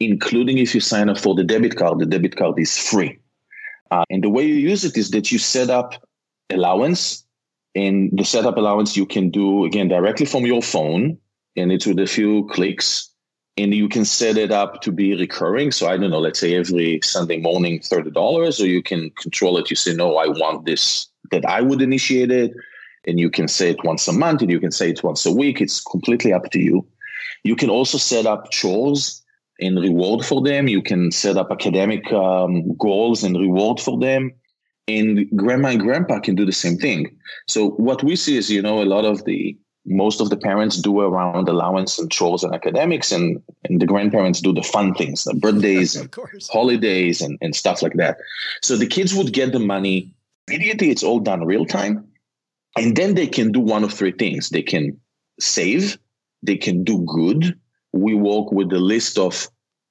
including if you sign up for the debit card, the debit card is free. Uh, and the way you use it is that you set up allowance and the setup allowance you can do again directly from your phone and it's with a few clicks and you can set it up to be recurring. So I don't know, let's say every Sunday morning, $30, or you can control it. You say, no, I want this, that I would initiate it. And you can say it once a month and you can say it once a week. It's completely up to you. You can also set up chores and reward for them. You can set up academic um, goals and reward for them and grandma and grandpa can do the same thing. So what we see is, you know, a lot of the most of the parents do around allowance and chores and academics, and, and the grandparents do the fun things, the birthdays *laughs* and holidays and, and stuff like that. So the kids would get the money immediately. It's all done real time. And then they can do one of three things. They can save, they can do good. We work with a list of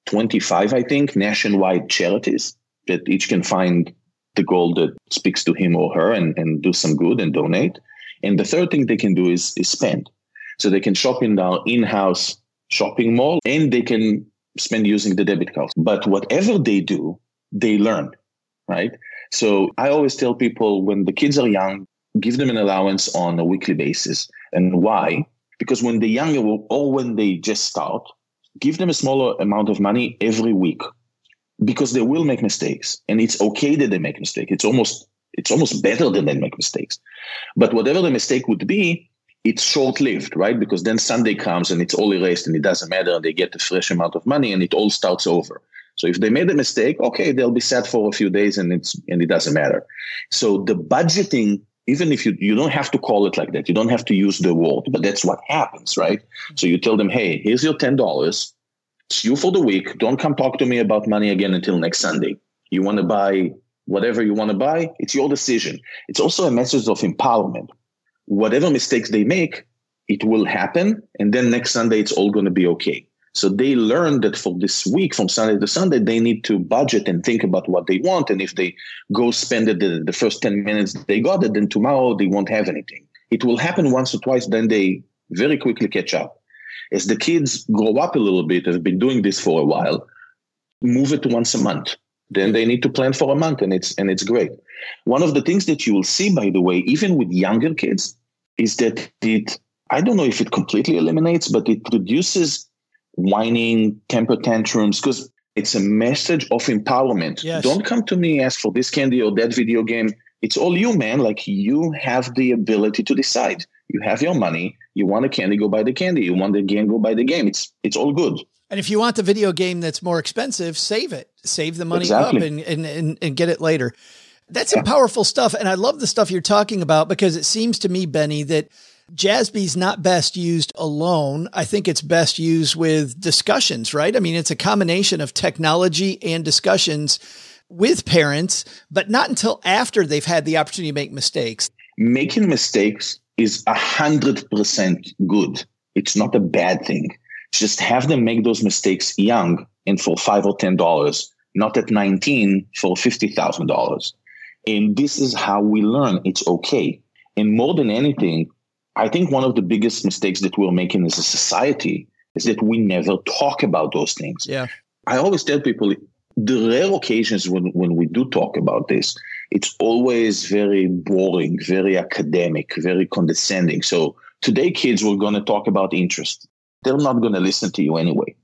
25, I think, nationwide charities that each can find the goal that speaks to him or her and, and do some good and donate. And the third thing they can do is, is spend. So they can shop in our in-house shopping mall and they can spend using the debit card. But whatever they do, they learn, right? So I always tell people when the kids are young, give them an allowance on a weekly basis. And why? Because when they're younger or when they just start, give them a smaller amount of money every week because they will make mistakes and it's okay that they make mistakes. It's almost, it's almost better that they make mistakes. But whatever the mistake would be, it's short lived, right? Because then Sunday comes and it's all erased and it doesn't matter. And they get a fresh amount of money and it all starts over. So if they made a mistake, okay, they'll be sad for a few days and it's, and it doesn't matter. So the budgeting, even if you, you don't have to call it like that, you don't have to use the word, but that's what happens, right? So you tell them, Hey, here's your $10 it's you for the week. Don't come talk to me about money again until next Sunday. You want to buy whatever you want to buy. It's your decision. It's also a message of empowerment. Whatever mistakes they make, it will happen. And then next Sunday, it's all going to be okay. So they learn that for this week, from Sunday to Sunday, they need to budget and think about what they want. And if they go spend it the, the first 10 minutes they got it, then tomorrow they won't have anything. It will happen once or twice, then they very quickly catch up. As the kids grow up a little bit, have been doing this for a while, move it to once a month. Then they need to plan for a month and it's and it's great. One of the things that you will see, by the way, even with younger kids, is that it I don't know if it completely eliminates, but it reduces whining, temper tantrums, because it's a message of empowerment. Yes. Don't come to me ask for this candy or that video game. It's all you, man. Like you have the ability to decide. You have your money. You want a candy, go buy the candy. You want the game, go buy the game. It's it's all good. And if you want the video game that's more expensive, save it. Save the money exactly. up and, and, and, and get it later. That's yeah. some powerful stuff. And I love the stuff you're talking about because it seems to me, Benny, that Jassby's not best used alone. I think it's best used with discussions, right? I mean, it's a combination of technology and discussions with parents, but not until after they've had the opportunity to make mistakes. Making mistakes is a hundred percent good. It's not a bad thing. Just have them make those mistakes young and for five or ten dollars, not at 19 for fifty thousand dollars. And this is how we learn it's okay. And more than anything, I think one of the biggest mistakes that we're making as a society is that we never talk about those things. Yeah. I always tell people the rare occasions when, when we do talk about this, it's always very boring, very academic, very condescending. So today, kids, we're going to talk about interest. They're not going to listen to you anyway.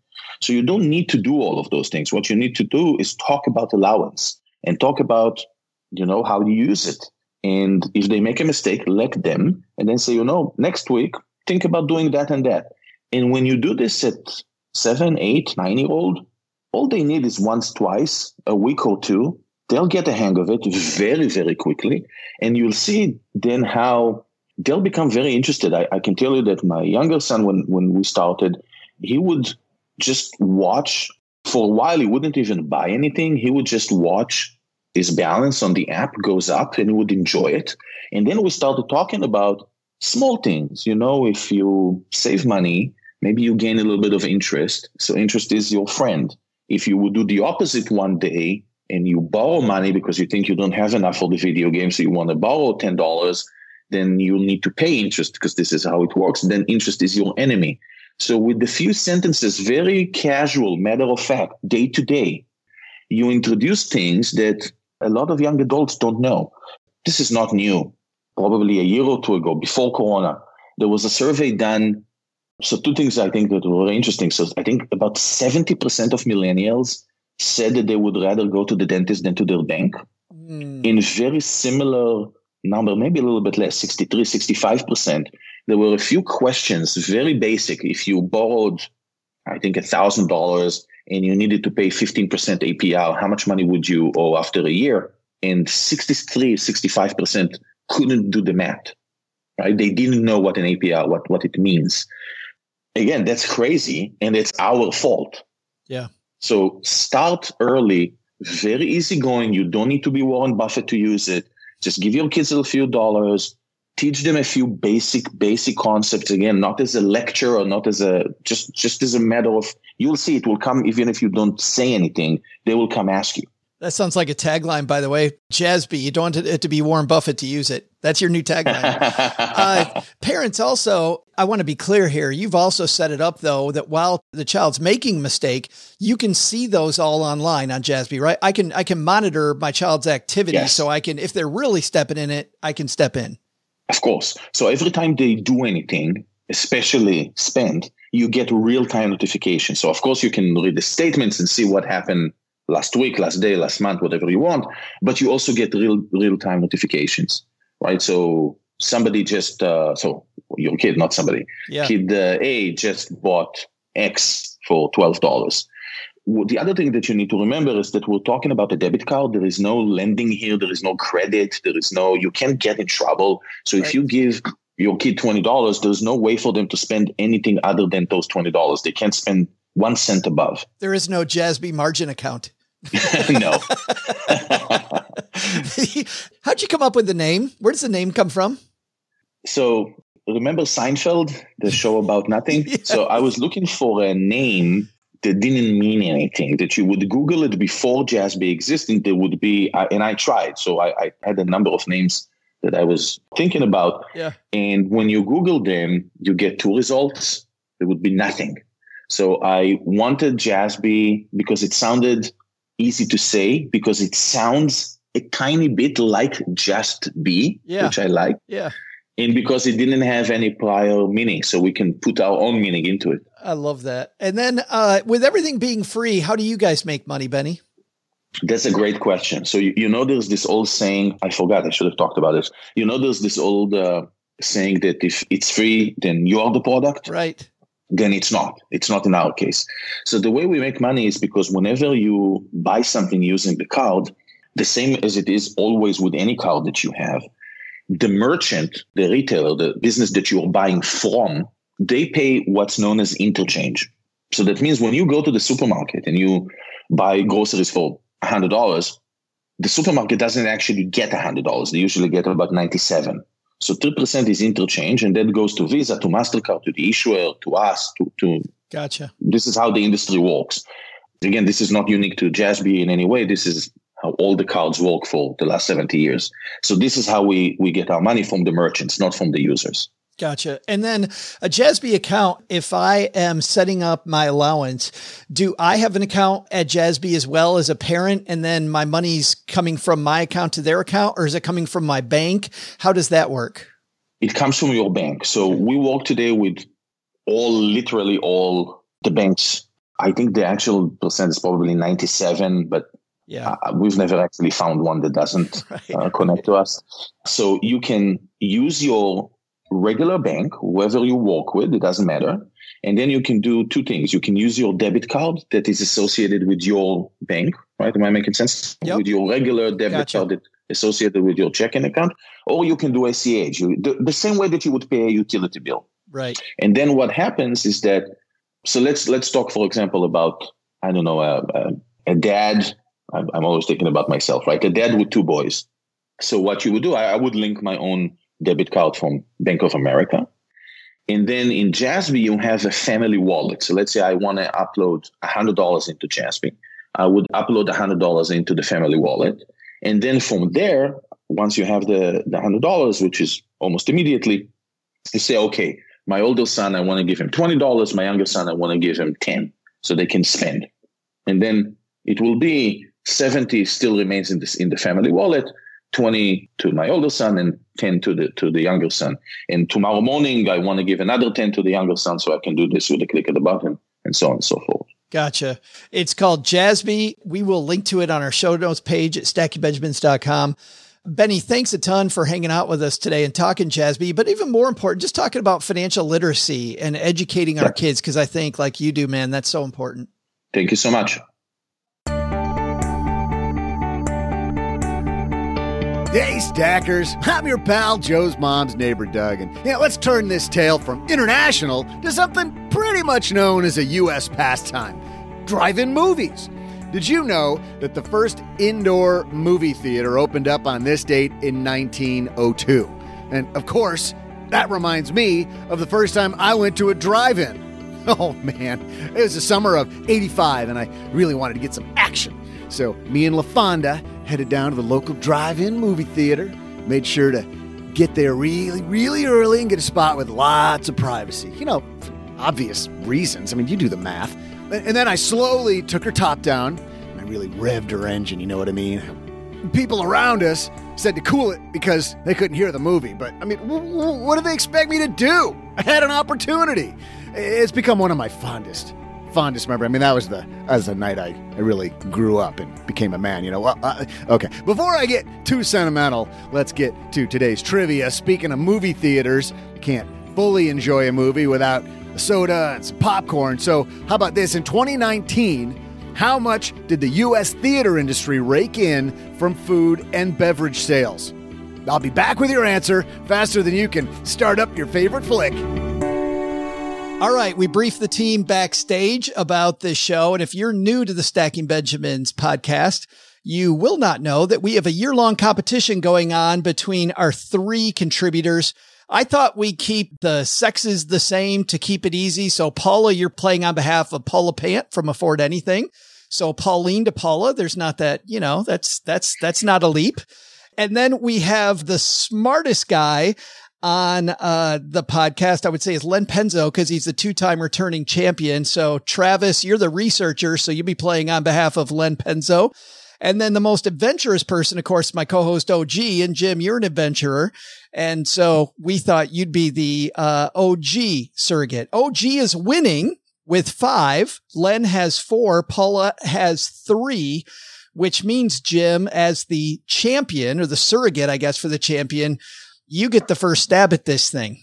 So you don't need to do all of those things. What you need to do is talk about allowance and talk about, you know, how you use it. And if they make a mistake, let them and then say, you know, next week, think about doing that and that. And when you do this at seven, eight, nine year old, all they need is once, twice, a week or two. They'll get a hang of it very, very quickly. And you'll see then how they'll become very interested. I, I can tell you that my younger son, when, when we started, he would just watch for a while. He wouldn't even buy anything. He would just watch his balance on the app goes up and he would enjoy it. And then we started talking about small things. You know, if you save money, maybe you gain a little bit of interest. So interest is your friend. If you would do the opposite one day and you borrow money because you think you don't have enough for the video game, so you want to borrow $10, then you'll need to pay interest because this is how it works. Then interest is your enemy. So with the few sentences, very casual, matter of fact, day to day, you introduce things that a lot of young adults don't know. This is not new. Probably a year or two ago, before Corona, there was a survey done. So two things I think that were interesting. So I think about 70% of millennials said that they would rather go to the dentist than to their bank. Mm. In very similar number, maybe a little bit less, 63, 65%, there were a few questions, very basic. If you borrowed, I think, $1,000 and you needed to pay 15% APR, how much money would you owe after a year? And 63, 65% couldn't do the math, right? They didn't know what an APR, what, what it means. Again, that's crazy and it's our fault. Yeah. So start early, very easy going. You don't need to be Warren Buffett to use it. Just give your kids a few dollars, teach them a few basic basic concepts again not as a lecture or not as a just just as a matter of you'll see it will come even if you don't say anything they will come ask you. That sounds like a tagline by the way. Jassby you don't want it to be warren buffett to use it. That's your new tagline. *laughs* Uh, parents also i want to be clear here you've also set it up though that while the child's making mistake you can see those all online on jassby right? I can i can monitor my child's activity yes. so i can if they're really stepping in it i can step in of course. So every time they do anything, especially spend, you get real time notification. So of course you can read the statements and see what happened last week, last day, last month, whatever you want, but you also get real real time notifications, right? So somebody just uh, so your kid, not somebody, yeah. kid uh, A just bought X for twelve dollars the other thing that you need to remember is that we're talking about a debit card. There is no lending here. There is no credit. There is no, you can't get in trouble. So right. if you give your kid $20, there's no way for them to spend anything other than those $20. They can't spend one cent above. There is no Jassby margin account. *laughs* *laughs* no. *laughs* How'd you come up with the name? Where does the name come from? So remember Seinfeld, the show about nothing? yeah. So I was looking for a name that didn't mean anything. That you would Google it before Jassby existed, there would be, and I tried. So I, I, had a number of names that I was thinking about. Yeah. And when you Google them, you get two results. There would be nothing. So I wanted Jassby because it sounded easy to say because it sounds a tiny bit like just be, yeah. which I like. Yeah and because it didn't have any prior meaning so we can put our own meaning into it. I love that. And then uh, with everything being free how do you guys make money benny? That's a great question. So you, you know there's this old saying i forgot i should have talked about this. You know there's this old uh, saying that if it's free then you are the product? Right. Then it's not. It's not in our case. So the way we make money is because whenever you buy something using the card the same as it is always with any card that you have the merchant, the retailer, the business that you're buying from, they pay what's known as interchange. So that means when you go to the supermarket and you buy groceries for $100, the supermarket doesn't actually get $100. They usually get about 97. So 3% is interchange, and that goes to Visa, to MasterCard, to the issuer, to us, to, to Gotcha. This is how the industry works. Again, this is not unique to Jassby in any way. This is how all the cards work for the last 70 years. So this is how we, we get our money from the merchants, not from the users. Gotcha. And then uh, a Jassby account, if I am setting up my allowance, do I have an account at Jassby as well as a parent? And then my money's coming from my account to their account or is it coming from my bank? How does that work? It comes from your bank. So we work today with all, literally all the banks. I think the actual percent is probably 97, but yeah. Uh, we've never actually found one that doesn't *laughs* right. uh, connect to us. So you can use your regular bank, whoever you work with, it doesn't matter. And then you can do two things. You can use your debit card that is associated with your bank, right? Am I making sense? Yep. With your regular debit gotcha. card that associated with your checking account, or you can do ACH, the, the same way that you would pay a utility bill. Right. And then what happens is that, so let's let's talk, for example, about I don't know a, a, a dad. I'm, I'm, always thinking about myself, right? A dad with two boys. So what you would do, I, I would link my own debit card from Bank of America. And then in Jassby, you have a family wallet. So let's say I want to upload $100 into Jassby. I would upload $100 into the family wallet. And then from there, once you have the, the $100, which is almost immediately, you say, okay, my older son, I want to give him $20. My younger son, I want to give him 10 so they can spend. And then it will be 70 still remains in this in the family wallet 20 to my older son and 10 to the to the younger son. And tomorrow morning, I want to give another 10 to the younger son so I can do this with a click of the button and so on and so forth. Gotcha. It's called Jassby. We will link to it on our show notes page at stackingbenjamins.com. Benny, thanks a ton for hanging out with us today and talking Jassby, but even more important, just talking about financial literacy and educating our kids. Cause I think like you do, man, that's so important. Thank you so much. Hey, Stackers. I'm your pal, Joe's mom's neighbor, Doug. And yeah, let's turn this tale from international to something pretty much known as a U.S. pastime drive in movies. Did you know that the first indoor movie theater opened up on this date in 1902? And of course, that reminds me of the first time I went to a drive in. *laughs* Oh man, it was the summer of 85, and I really wanted to get some action. So me and LaFonda headed down to the local drive-in movie theater, made sure to get there really, really early and get a spot with lots of privacy. You know, obvious reasons. I mean, you do the math. And then I slowly took her top down and I really revved her engine, you know what I mean? People around us said to cool it because they couldn't hear the movie. But I mean, what do they expect me to do? I had an opportunity. It's become one of my fondest fondest memory. I mean, that was the as the night I, I really grew up and became a man. You know. Well, uh, okay. Before I get too sentimental, let's get to today's trivia. Speaking of movie theaters, you can't fully enjoy a movie without a soda and some popcorn. So, how about this? In 2019. How much did the U.S. theater industry rake in from food and beverage sales? I'll be back with your answer faster than you can start up your favorite flick. All right, we briefed the team backstage about this show. And if you're new to the Stacking Benjamins podcast, you will not know that we have a year long competition going on between our three contributors. I thought we keep the sexes the same to keep it easy. So Paula, you're playing on behalf of Paula Pant from Afford Anything. So Pauline to Paula, there's not that, you know, that's, that's, that's not a leap. And then we have the smartest guy on uh, the podcast, I would say is Len Penzo because he's the two-time returning champion. So Travis, you're the researcher, so you'll be playing on behalf of Len Penzo. And then the most adventurous person, of course, my co-host OG and Jim, you're an adventurer. And so we thought you'd be the uh, OG surrogate. OG is winning with five. Len has four. Paula has three, which means Jim as the champion or the surrogate, I guess, for the champion you get the first stab at this thing.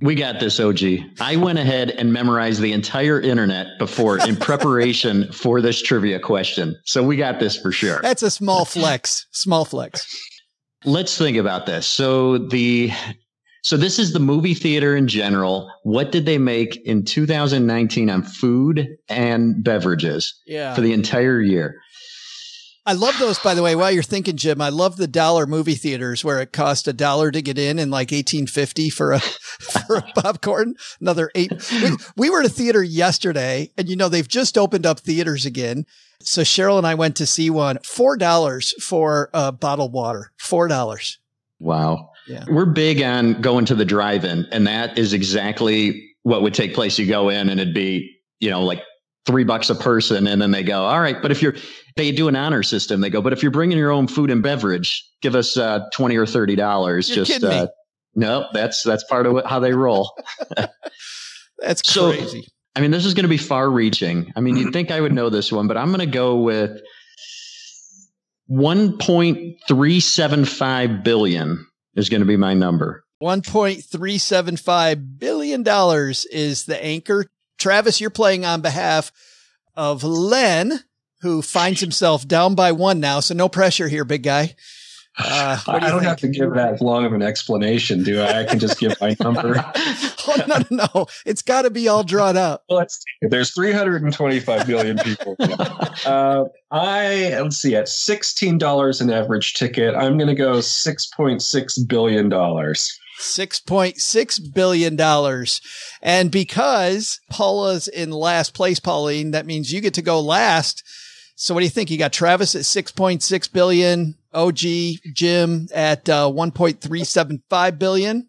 We got this, OG. I went ahead and memorized the entire internet before in *laughs* preparation for this trivia question. So we got this for sure. That's a small flex. Small flex. Let's think about this. So the so this is the movie theater in general. What did they make in 2019 on food and beverages yeah. for the entire year? I love those, by the way. While you're thinking, Jim, I love the dollar movie theaters where it cost a dollar to get in in like 1850 for a, *laughs* for a popcorn. Another eight. We, we were at a theater yesterday and you know, they've just opened up theaters again. So Cheryl and I went to see one, $4 for a bottled water. $4. Wow. Yeah. We're big on going to the drive-in, and that is exactly what would take place. You go in, and it'd be you know like three bucks a person, and then they go, all right, but if you're they do an honor system. They go, but if you're bringing your own food and beverage, give us uh, twenty or thirty dollars. Just uh, no, that's that's part of what, how they roll. *laughs* that's crazy. So, I mean, this is going to be far reaching. I mean, you'd *clears throat* think I would know this one, but I'm going to go with 1.375 billion is going to be my number. $1.375 billion is the anchor. Travis, you're playing on behalf of Len, who finds himself down by one now. So no pressure here, big guy. Uh, do I don't think? have to give that long of an explanation, do I? I can just give my number. *laughs* oh, no, no, no. It's got to be all drawn up. Well, let's see. There's 325 million people. *laughs* uh, I, let's see, at $16 an average ticket, I'm going to go $6.6 billion. $6.6 billion. And because Paula's in last place, Pauline, that means you get to go last. So what do you think? You got Travis at 6.6 billion, OG Jim at uh, 1.375 billion.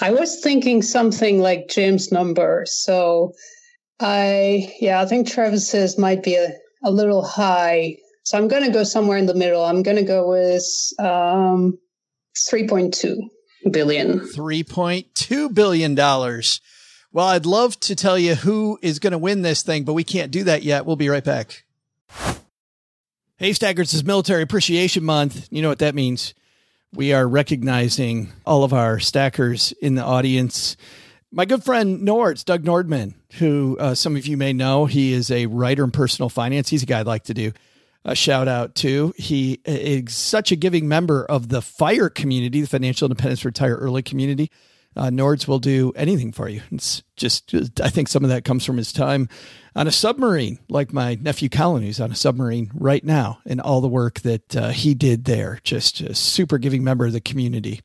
I was thinking something like Jim's number. So I, yeah, I think Travis's might be a, a little high. So I'm going to go somewhere in the middle. I'm going to go with um, 3.2 billion. $3.2 billion. Well, I'd love to tell you who is going to win this thing, but we can't do that yet. We'll be right back. Hey, Stackers is Military Appreciation Month. You know what that means. We are recognizing all of our stackers in the audience. My good friend Nords, Doug Nordman, who uh, some of you may know, he is a writer in personal finance. He's a guy I'd like to do a shout out to. He is such a giving member of the FIRE community, the Financial Independence Retire Early community. Uh, Nords will do anything for you. It's just, I think some of that comes from his time on a submarine, like my nephew Colin, who's on a submarine right now, and all the work that uh, he did there. Just a super giving member of the community.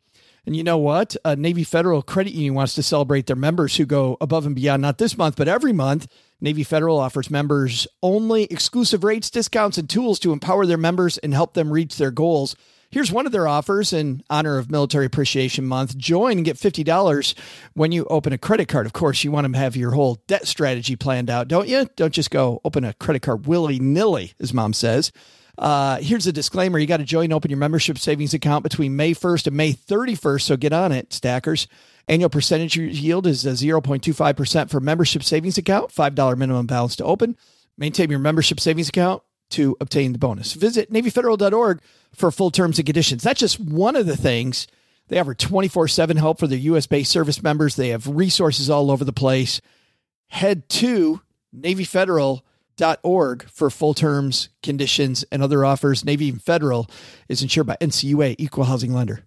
And you know what? Navy Federal Credit Union wants to celebrate their members who go above and beyond, not this month, but every month. Navy Federal offers members only exclusive rates, discounts, and tools to empower their members and help them reach their goals. Here's one of their offers in honor of Military Appreciation Month. Join and get $50 when you open a credit card. Of course, you want to have your whole debt strategy planned out, don't you? Don't just go open a credit card willy nilly, as mom says. Uh, here's a disclaimer you got to join and open your membership savings account between May 1st and May 31st. So get on it, stackers. Annual percentage yield is uh, 0.25% for membership savings account, $5 minimum balance to open. Maintain your membership savings account to obtain the bonus. Visit NavyFederal.org for full terms and conditions. That's just one of the things. They offer 24 7 help for their US based service members. They have resources all over the place. Head to NavyFederal.org for full terms, conditions, and other offers. Navy Federal is insured by NCUA, equal housing lender.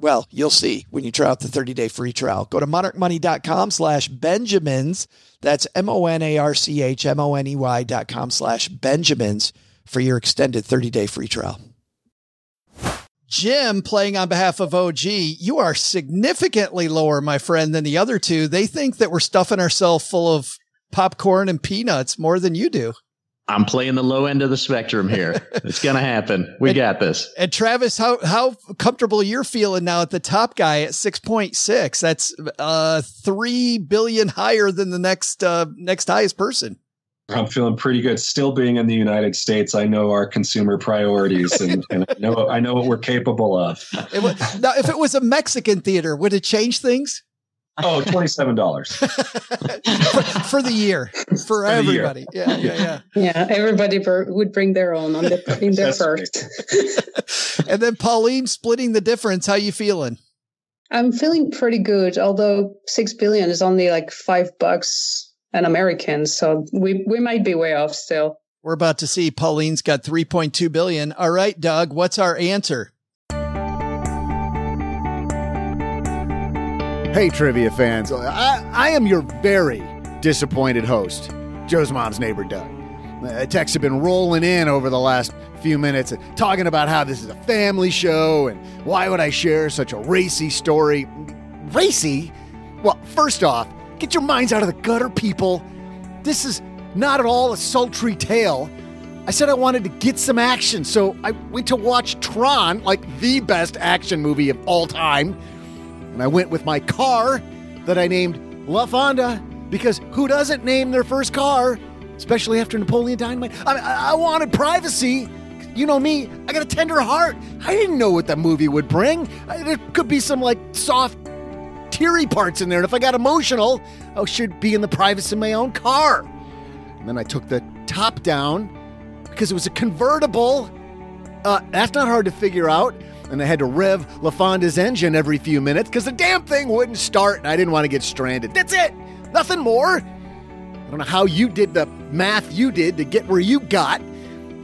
well, you'll see when you try out the 30 day free trial. Go to monarchmoney.com slash Benjamins. That's M O N A R C H M O N E Y dot com slash Benjamins for your extended 30 day free trial. Jim playing on behalf of OG, you are significantly lower, my friend, than the other two. They think that we're stuffing ourselves full of popcorn and peanuts more than you do. I'm playing the low end of the spectrum here. *laughs* it's going to happen. We and, got this. And Travis, how how comfortable you're feeling now at the top guy at 6.6? That's uh 3 billion higher than the next uh next highest person. I'm feeling pretty good. Still being in the United States, I know our consumer priorities and, *laughs* and I know I know what we're capable of. Was, now, if it was a Mexican theater, would it change things? Oh, $27 for, *laughs* for, the year for, for everybody. Year. Yeah, yeah, yeah. Yeah, everybody would bring their own on the, *laughs* in their first. *laughs* and then Pauline splitting the difference. How you feeling? I'm feeling pretty good, although 6 billion is only like 5 bucks an American, so we we might be way off still. We're about to see Pauline's got 3.2 billion. All right, Doug, what's our answer? Hey, trivia fans. I, I am your very disappointed host, Joe's mom's neighbor, Doug. Uh, texts have been rolling in over the last few minutes talking about how this is a family show and why would I share such a racy story. Racy? Well, first off, get your minds out of the gutter, people. This is not at all a sultry tale. I said I wanted to get some action, so I went to watch Tron, like the best action movie of all time and I went with my car that I named La Fonda because who doesn't name their first car, especially after Napoleon Dynamite? I, I, wanted privacy. You know me, I got a tender heart. I didn't know what that movie would bring. I, there could be some like soft, teary parts in there. And if I got emotional, I should be in the privacy of my own car. And then I took the top down because it was a convertible. Uh, that's not hard to figure out and I had to rev LaFonda's engine every few minutes because the damn thing wouldn't start and I didn't want to get stranded. That's it. Nothing more. I don't know how you did the math you did to get where you got.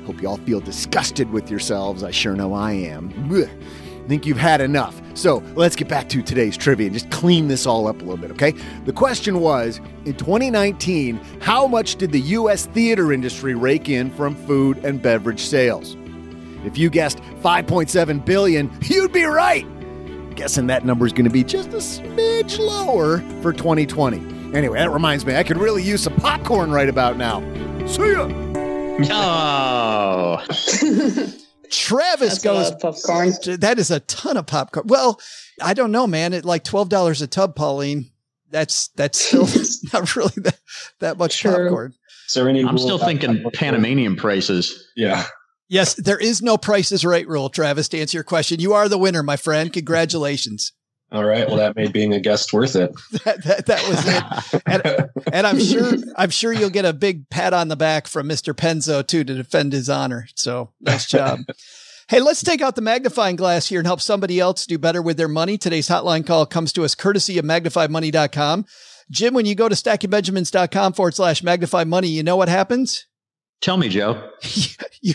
Hope you all feel disgusted with yourselves. I sure know I am. I think you've had enough. So let's get back to today's trivia and just clean this all up a little bit, okay? The question was in 2019, how much did the U.S. theater industry rake in from food and beverage sales? If you guessed 5.7 billion, you'd be right. Guessing that number is going to be just a smidge lower for 2020. Anyway, that reminds me, I could really use some popcorn right about now. See ya. Oh. *laughs* Travis That's goes popcorn. That is a ton of popcorn. Well, I don't know, man. At like twelve dollars a tub, Pauline. That's that's still *laughs* *laughs* not really that, that much True. popcorn. Is there any I'm still thinking Panamanian prices. Yeah. Yes, there is no prices right rule, Travis, to answer your question. You are the winner, my friend. Congratulations. All right. Well, that made being a guest worth it. *laughs* that, that, that, was it. And, and, I'm sure, *laughs* I'm sure you'll get a big pat on the back from Mr. Penzo too to defend his honor. So nice job. *laughs* hey, let's take out the magnifying glass here and help somebody else do better with their money. Today's hotline call comes to us courtesy of magnifymoney.com. Jim, when you go to stackingbenjamins.com forward slash magnify money, you know what happens? Tell me, Joe. *laughs* you,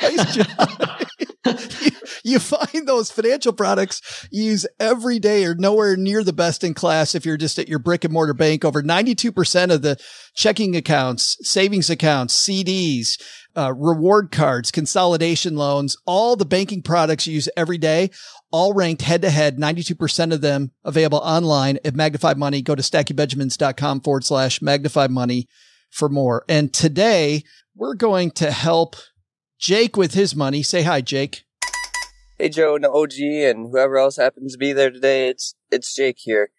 nice job. you, *laughs* you, find those financial products you use every day are nowhere near the best in class if you're just at your brick and mortar bank. Over 92% of the checking accounts, savings accounts, CDs, uh, reward cards, consolidation loans, all the banking products you use every day, all ranked head to head. 92% of them available online at Magnify Money. Go to stackingbenjamins.com forward slash magnify money for more. And today, we're going to help Jake with his money. Say hi, Jake. Hey, Joe and OG and whoever else happens to be there today. It's it's Jake here.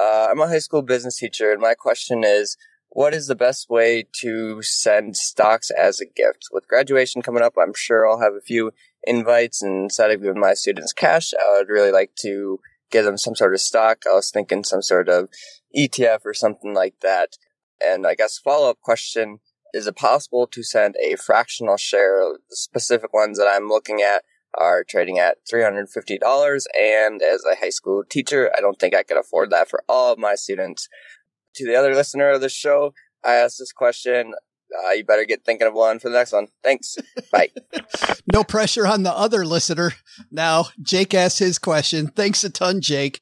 Uh, I'm a high school business teacher, and my question is, what is the best way to send stocks as a gift? With graduation coming up, I'm sure I'll have a few invites, and instead of giving my students cash, I would really like to give them some sort of stock. I was thinking some sort of ETF or something like that. And I guess follow up question is it possible to send a fractional share? The specific ones that I'm looking at are trading at $350. And as a high school teacher, I don't think I could afford that for all of my students. To the other listener of the show, I asked this question. Uh, you better get thinking of one for the next one. Thanks. *laughs* Bye. no pressure on the other listener. Now, Jake asked his question. Thanks a ton, Jake.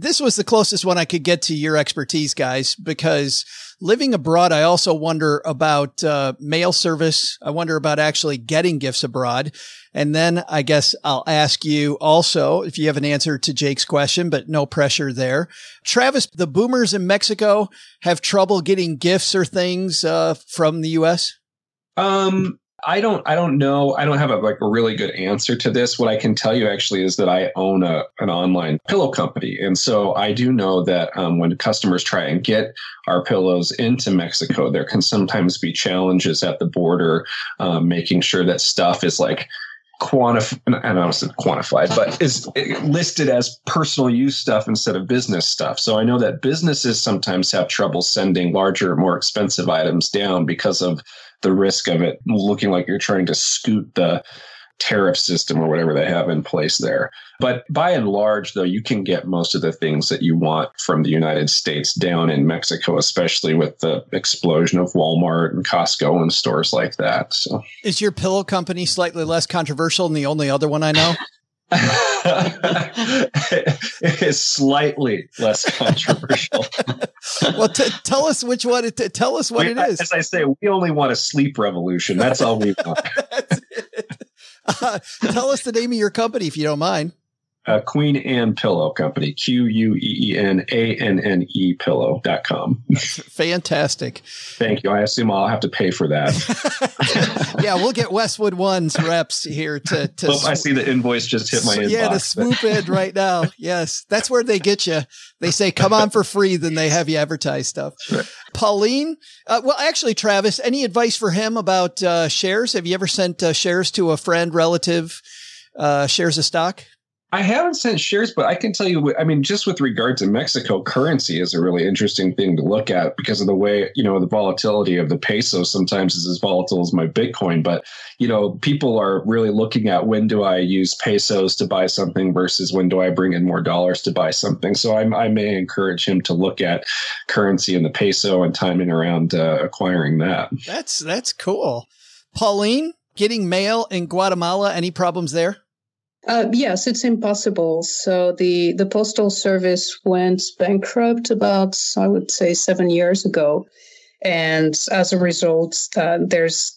This was the closest one I could get to your expertise, guys, because living abroad, I also wonder about uh, mail service. I wonder about actually getting gifts abroad. And then I guess I'll ask you also if you have an answer to Jake's question, but no pressure there. Travis, the boomers in Mexico have trouble getting gifts or things uh, from the U.S. Um, I don't I don't know. I don't have a like a really good answer to this. What I can tell you actually is that I own a an online pillow company. And so I do know that um, when customers try and get our pillows into Mexico, there can sometimes be challenges at the border, um, making sure that stuff is like quantified, I don't say quantified, but is listed as personal use stuff instead of business stuff. So I know that businesses sometimes have trouble sending larger, more expensive items down because of the risk of it looking like you're trying to scoot the tariff system or whatever they have in place there. But by and large, though, you can get most of the things that you want from the United States down in Mexico, especially with the explosion of Walmart and Costco and stores like that. So, is your pillow company slightly less controversial than the only other one I know? *laughs* it is slightly less controversial. *laughs* well, t- tell us which one. T- tell us what we, it is. As I say, we only want a sleep revolution. That's all we want. *laughs* uh, tell us the name of your company if you don't mind uh, Queen Anne Pillow Company, Q U E E N A N N E pillow.com. *laughs* Fantastic. Thank you. I assume I'll have to pay for that. *laughs* yeah, we'll get Westwood One's reps here to. to oh, I see the invoice just hit my inbox. Yeah, to swoop in right now. Yes, that's where they get you. They say, come on for free, then they have you advertise stuff. Sure. Pauline, uh, well, actually, Travis, any advice for him about uh, shares? Have you ever sent uh, shares to a friend, relative, uh, shares of stock? I haven't sent shares, but I can tell you, I mean, just with regard to Mexico, currency is a really interesting thing to look at because of the way, you know, the volatility of the peso sometimes is as volatile as my Bitcoin. But, you know, people are really looking at when do I use pesos to buy something versus when do I bring in more dollars to buy something. So I, I may encourage him to look at currency and the peso and timing around uh, acquiring that. That's, that's cool. Pauline, getting mail in Guatemala, any problems there? Uh, yes, it's impossible. So the the postal service went bankrupt about I would say seven years ago, and as a result, uh, there's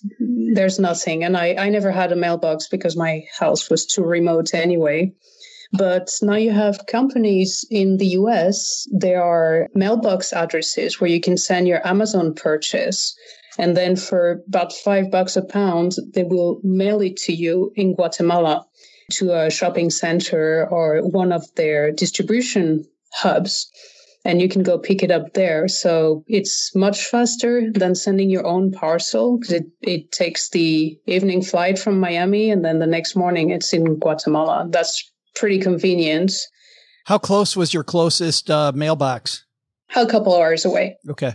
there's nothing. And I I never had a mailbox because my house was too remote anyway. But now you have companies in the US. There are mailbox addresses where you can send your Amazon purchase. And then for about five bucks a pound, they will mail it to you in Guatemala to a shopping center or one of their distribution hubs and you can go pick it up there. So it's much faster than sending your own parcel because it, it takes the evening flight from Miami and then the next morning it's in Guatemala. That's pretty convenient. How close was your closest uh, mailbox? A couple hours away. Okay.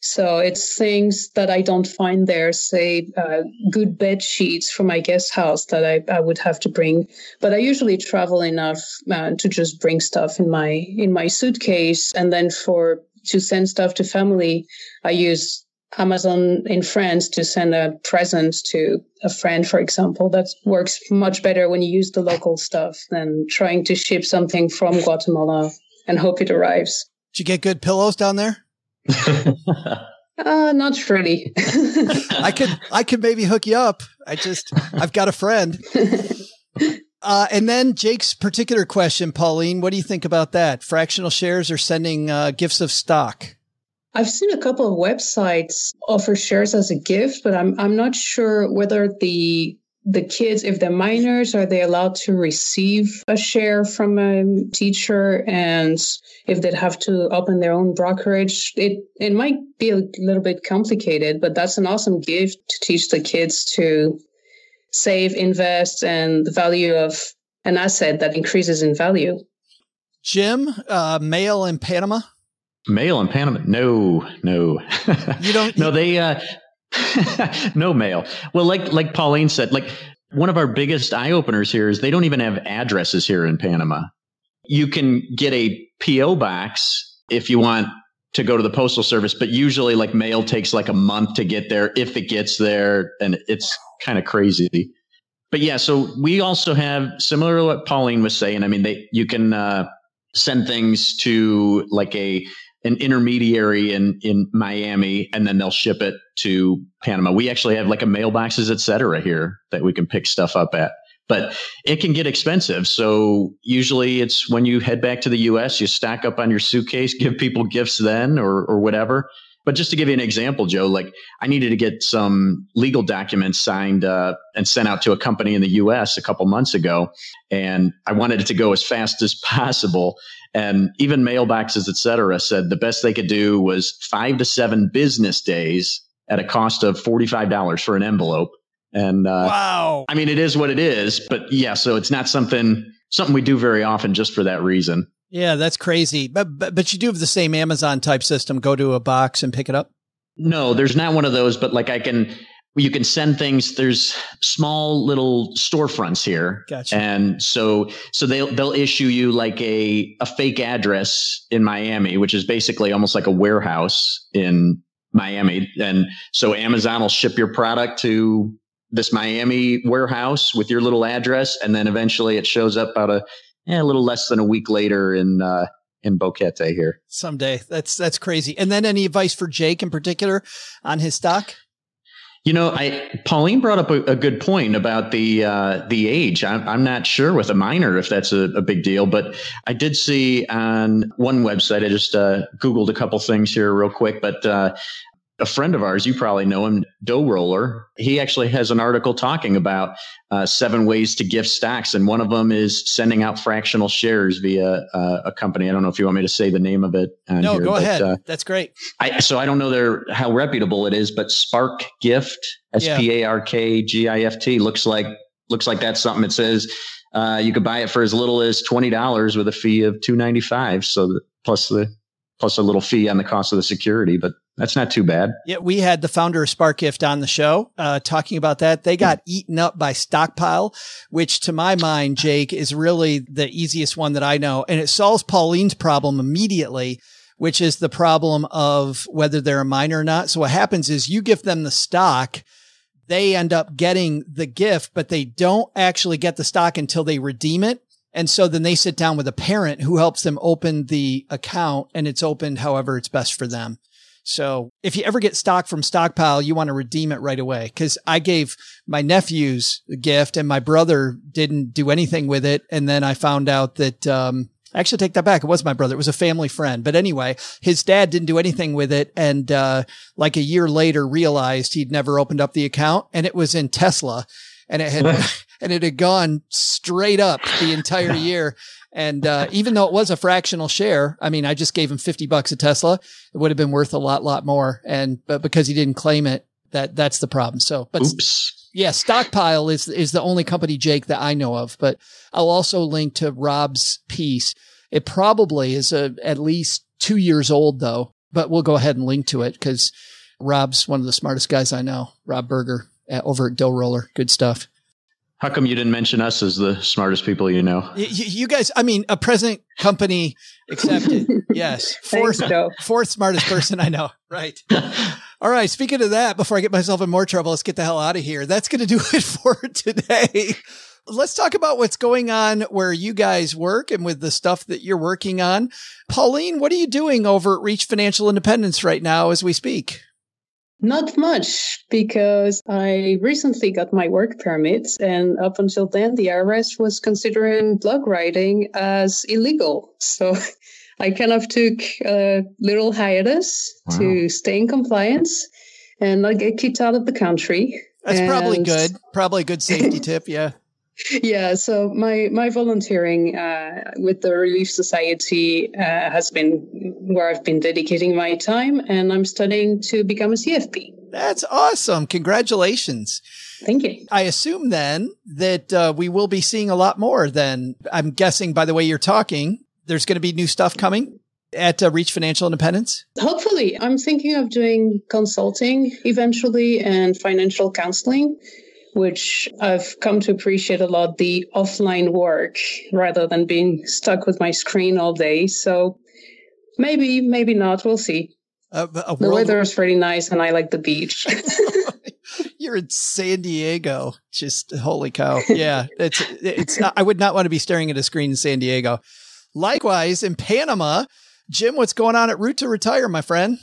So it's things that I don't find there, say uh, good bed sheets for my guest house that I, I would have to bring. But I usually travel enough uh, to just bring stuff in my in my suitcase, and then for to send stuff to family, I use Amazon in France to send a present to a friend, for example. That works much better when you use the local stuff than trying to ship something from Guatemala and hope it arrives. Did you get good pillows down there? *laughs* uh, not really. I could, I could maybe hook you up. I just, I've got a friend. Uh, and then Jake's particular question, Pauline, what do you think about that? Fractional shares or sending uh, gifts of stock? I've seen a couple of websites offer shares as a gift, but I'm I'm not sure whether the the kids, if they're minors, are they allowed to receive a share from a teacher? And if they'd have to open their own brokerage, it, it might be a little bit complicated, but that's an awesome gift to teach the kids to save, invest, and the value of an asset that increases in value. Jim, uh, mail in Panama? Mail in Panama? No, no. *laughs* You don't? no, they, uh, *laughs* no mail. Well, like like Pauline said, like one of our biggest eye openers here is they don't even have addresses here in Panama. You can get a PO box if you want to go to the postal service, but usually like mail takes like a month to get there if it gets there, and it's kind of crazy. But yeah, so we also have similar to what Pauline was saying. I mean, they you can uh, send things to like a an intermediary in in Miami, and then they'll ship it to Panama. We actually have like a mailboxes, et cetera, here that we can pick stuff up at. But it can get expensive. So usually it's when you head back to the US, you stack up on your suitcase, *laughs* give people gifts then or or whatever. But just to give you an example, Joe, like I needed to get some legal documents signed uh, and sent out to a company in the U.S. a couple months ago, and I wanted it to go as fast as *laughs* possible. And even mailboxes, et cetera, said the best they could do was five to seven business days at a cost of $45 for an envelope. And uh, wow, I mean, it is what it is. But yeah, so it's not something something we do very often just for that reason. Yeah, that's crazy. But, but but you do have the same Amazon type system. Go to a box and pick it up. No, there's not one of those. But like I can, you can send things. There's small little storefronts here, gotcha. and so so they'll they'll issue you like a a fake address in Miami, which is basically almost like a warehouse in Miami, and so Amazon will ship your product to this Miami warehouse with your little address, and then eventually it shows up out a eh, a little less than a week later in uh, in Boquete here. Someday, that's that's crazy. And then any advice for Jake in particular on his stock? You know, I Pauline brought up a, a good point about the uh, the age. I'm, I'm, not sure with a minor if that's a, a, big deal, but I did see on one website. I just uh, googled a couple things here real quick, but uh, a friend of ours, you probably know him, Dough Roller. He actually has an article talking about uh, seven ways to gift stocks, and one of them is sending out fractional shares via uh, a company. I don't know if you want me to say the name of it. no, here, go but, ahead. Uh, That's great. I, so I don't know their, how reputable it is, but Spark Gift, S P A R K G I F T, looks like looks like that's something. It says uh, you could buy it for as little as twenty dollars with a fee of two ninety five. So plus the plus a little fee on the cost of the security, but that's not too bad. Yeah, we had the founder of SparkGift on the show uh, talking about that. They got eaten up by Stockpile, which to my mind, Jake, is really the easiest one that I know. And it solves Pauline's problem immediately, which is the problem of whether they're a miner or not. So what happens is you give them the stock. They end up getting the gift, but they don't actually get the stock until they redeem it. And so then they sit down with a parent who helps them open the account and it's opened however it's best for them. So if you ever get stock from Stockpile, you want to redeem it right away. Cause I gave my nephews a gift and my brother didn't do anything with it. And then I found out that, um, actually take that back. It was my brother. It was a family friend. But anyway, his dad didn't do anything with it. And, uh, like a year later realized he'd never opened up the account and it was in Tesla and it had, *laughs* *laughs* and it had gone straight up the entire *laughs* year. And uh, even though it was a fractional share, I mean, I just gave him 50 bucks a Tesla. It would have been worth a lot, lot more. And, but because he didn't claim it, that, that's the problem. So, but Oops. yeah, Stockpile is, is the only company, Jake, that I know of, but I'll also link to Rob's piece. It probably is a, at least two years old though, but we'll go ahead and link to it because Rob's one of the smartest guys I know, Rob Berger at, over at Dough Roller. Good stuff. How come you didn't mention us as the smartest people you know? You, you guys, I mean, a present company accepted. *laughs* yes. Fourth, Thanks, fourth smartest person I know. *laughs* Right. All right. Speaking of that, before I get myself in more trouble, let's get the hell out of here. That's going to do *laughs* it for today. Let's talk about what's going on where you guys work and with the stuff that you're working on. Pauline, what are you doing over at Reach Financial Independence right now as we speak? Not much, because I recently got my work permit, and up until then, the IRS was considering blog writing as illegal. So *laughs* I kind of took a little hiatus wow. to stay in compliance and not get kicked out of the country. That's and probably good. Probably a good safety *laughs* tip. Yeah yeah so my my volunteering uh, with the relief society uh, has been where i've been dedicating my time and i'm studying to become a cfp that's awesome. Congratulations. Thank you. I assume then that uh, we will be seeing a lot more then i'm guessing by the way you're talking there's going to be new stuff coming at uh, Reach Financial Independence? Hopefully. I'm thinking of doing consulting eventually and financial counseling which I've come to appreciate a lot the offline work rather than being stuck with my screen all day. So maybe, maybe not. We'll see. Uh, the weather is pretty nice and I like the beach. *laughs* *laughs* You're in San Diego. Just holy cow. Yeah. It's, it's, I would not want to be staring at a screen in San Diego. Likewise in Panama, Jim, what's going on at Route to Retire, my friend?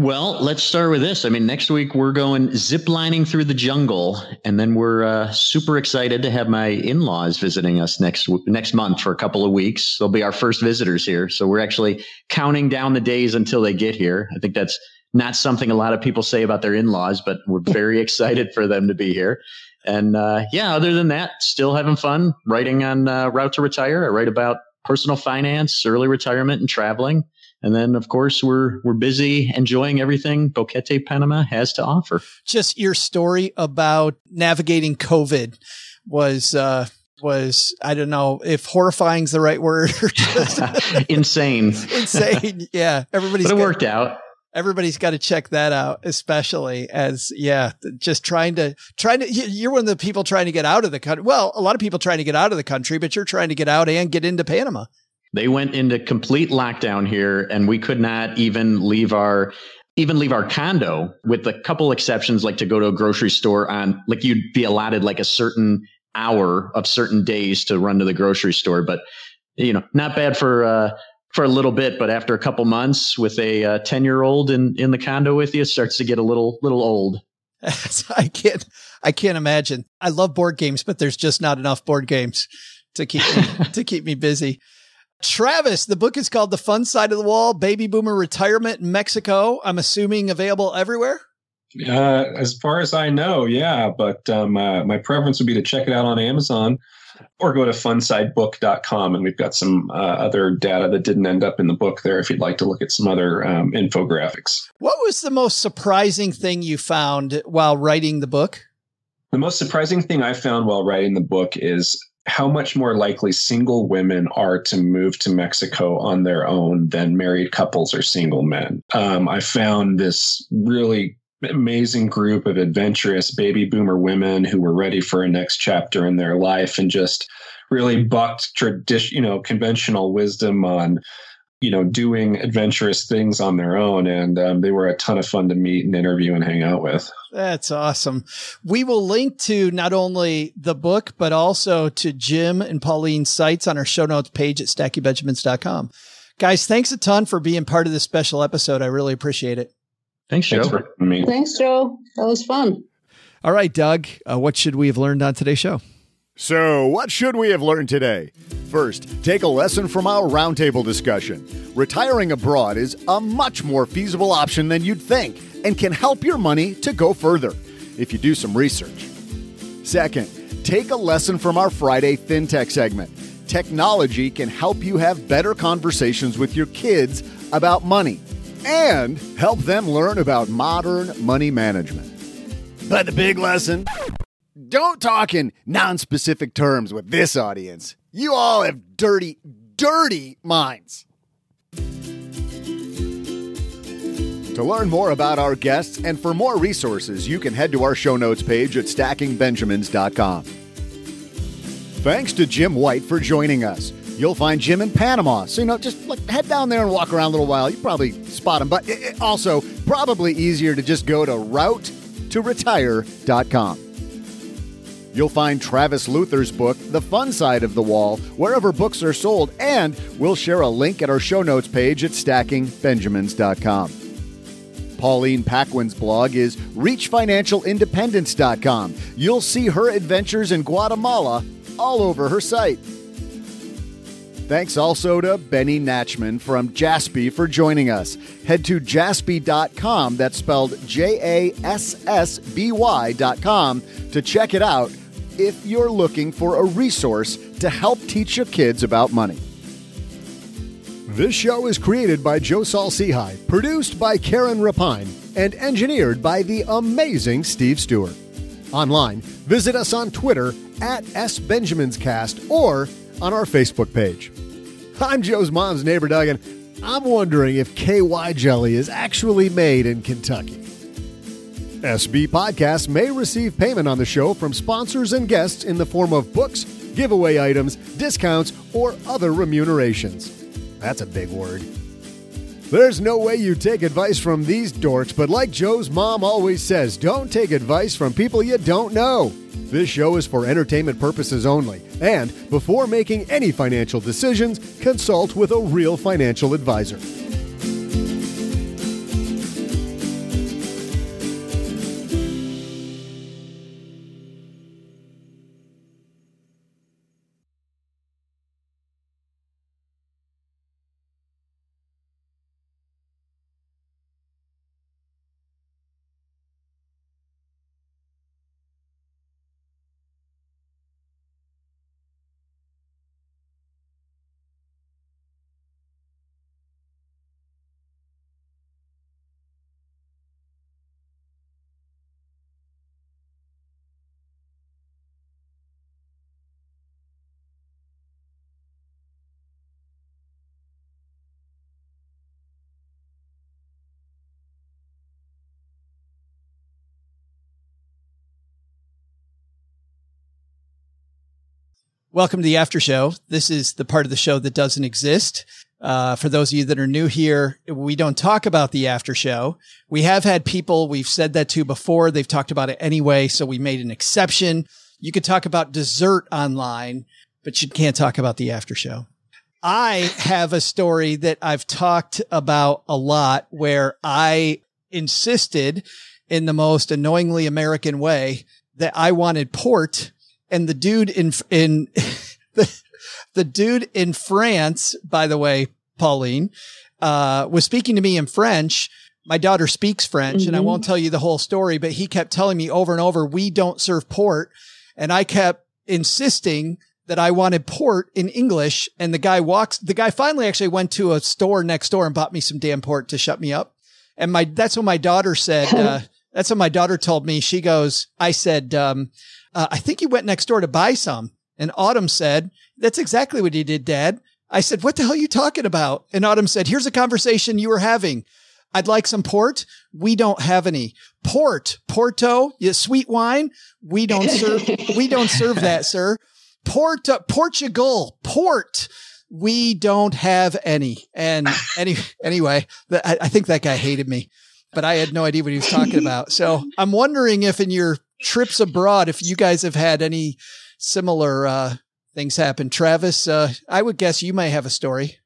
Well, let's start with this. I mean, next week we're going ziplining through the jungle, and then we're uh, super excited to have my in-laws visiting us next next month for a couple of weeks. They'll be our first visitors here, so we're actually counting down the days until they get here. I think that's not something a lot of people say about their in-laws, but we're *laughs* very excited for them to be here. And uh, yeah, other than that, still having fun writing on uh, Route to Retire. I write about personal finance, early retirement, and traveling. And then, of course, we're we're busy enjoying everything Boquete Panama has to offer. Just your story about navigating COVID was uh, was I don't know if horrifying is the right word or just *laughs* insane. *laughs* insane. Yeah, everybody's. But it got, worked out. Everybody's got to check that out, especially as yeah, just trying to trying to. You're one of the people trying to get out of the country. Well, a lot of people trying to get out of the country, but you're trying to get out and get into Panama. They went into complete lockdown here, and we could not even leave our even leave our condo with a couple exceptions, like to go to a grocery store on like you'd be allotted like a certain hour of certain days to run to the grocery store. But you know, not bad for uh, for a little bit. But after a couple months with a ten uh, year old in in the condo with you, starts to get a little little old. *laughs* I can't I can't imagine. I love board games, but there's just not enough board games to keep me, *laughs* to keep me busy. Travis, the book is called The Fun Side of the Wall Baby Boomer Retirement in Mexico. I'm assuming available everywhere. Uh, as far as I know, yeah, but um, uh, my preference would be to check it out on Amazon or go to funsidebook.com. And we've got some uh, other data that didn't end up in the book there if you'd like to look at some other um, infographics. What was the most surprising thing you found while writing the book? The most surprising thing I found while writing the book is how much more likely single women are to move to Mexico on their own than married couples or single men. Um, I found this really amazing group of adventurous baby boomer women who were ready for a next chapter in their life and just really bucked tradition, you know, conventional wisdom on, you know, doing adventurous things on their own. And um, they were a ton of fun to meet and interview and hang out with. That's awesome. We will link to not only the book, but also to Jim and Pauline's sites on our show notes page at stackingbenjamins.com. Guys, thanks a ton for being part of this special episode. I really appreciate it. Thanks, Joe. Thanks, Thanks, Joe. That was fun. All right, Doug, uh, what should we have learned on today's show? So, what should we have learned today? First, take a lesson from our roundtable discussion. Retiring abroad is a much more feasible option than you'd think and can help your money to go further if you do some research. Second, take a lesson from our Friday FinTech segment. Technology can help you have better conversations with your kids about money and help them learn about modern money management. But the big lesson don't talk in non specific terms with this audience. You all have dirty, dirty minds. To learn more about our guests and for more resources, you can head to our show notes page at stackingbenjamins.com. Thanks to Jim White for joining us. You'll find Jim in Panama. So, you know, just like head down there and walk around a little while. You probably spot him, but it, also probably easier to just go to route to retire.com. You'll find Travis Luther's book, The Fun Side of the Wall, wherever books are sold, and we'll share a link at our show notes page at stackingbenjamins.com. Pauline Paquin's blog is reachfinancialindependence.com. You'll see her adventures in Guatemala all over her site. Thanks also to Benny Nachman from Jassby for joining us. Head to jassby.com, that's spelled J A S S B Y.com, to check it out if you're looking for a resource to help teach your kids about money. This show is created by Joe Saul-Sehy, produced by Karen Rapine, and engineered by the amazing Steve Stewart. Online, visit us on Twitter at SBenjaminsCast or on our Facebook page. I'm Joe's mom's neighbor, Doug, and I'm wondering if KY jelly is actually made in Kentucky. SB Podcasts may receive payment on the show from sponsors and guests in the form of books, giveaway items, discounts, or other remunerations. That's a big word. There's no way you take advice from these dorks, but like Joe's mom always says, don't take advice from people you don't know. This show is for entertainment purposes only, and before making any financial decisions, consult with a real financial advisor. Welcome to the after show. This is the part of the show that doesn't exist. Uh, for those of you that are new here, we don't talk about the after show. We have had people we've said that to before. They've talked about it anyway. So we made an exception. You could talk about dessert online, but you can't talk about the after show. I have a story that I've talked about a lot where I insisted in the most annoyingly American way that I wanted port and the dude in, in *laughs* the, the dude in France, by the way, Pauline, uh, was speaking to me in French. My daughter speaks French mm-hmm. and I won't tell you the whole story, but he kept telling me over and over, we don't serve port. And I kept insisting that I wanted port in English. And the guy walks, the guy finally actually went to a store next door and bought me some damn port to shut me up. And my, that's what my daughter said. *laughs* Uh, that's what my daughter told me. She goes, I said, um, uh, I think he went next door to buy some. And Autumn said, that's exactly what he did, dad. I said, what the hell are you talking about? And Autumn said, here's a conversation you were having. I'd like some port. We don't have any port, Porto, yeah, sweet wine. We don't serve, we don't serve that, *laughs* sir. Port, Portugal, port. We don't have any. And any, anyway, I, I think that guy hated me, but I had no idea what he was talking about. So I'm wondering if in your trips abroad, if you guys have had any similar uh, things happen. Travis, uh, I would guess you may have a story.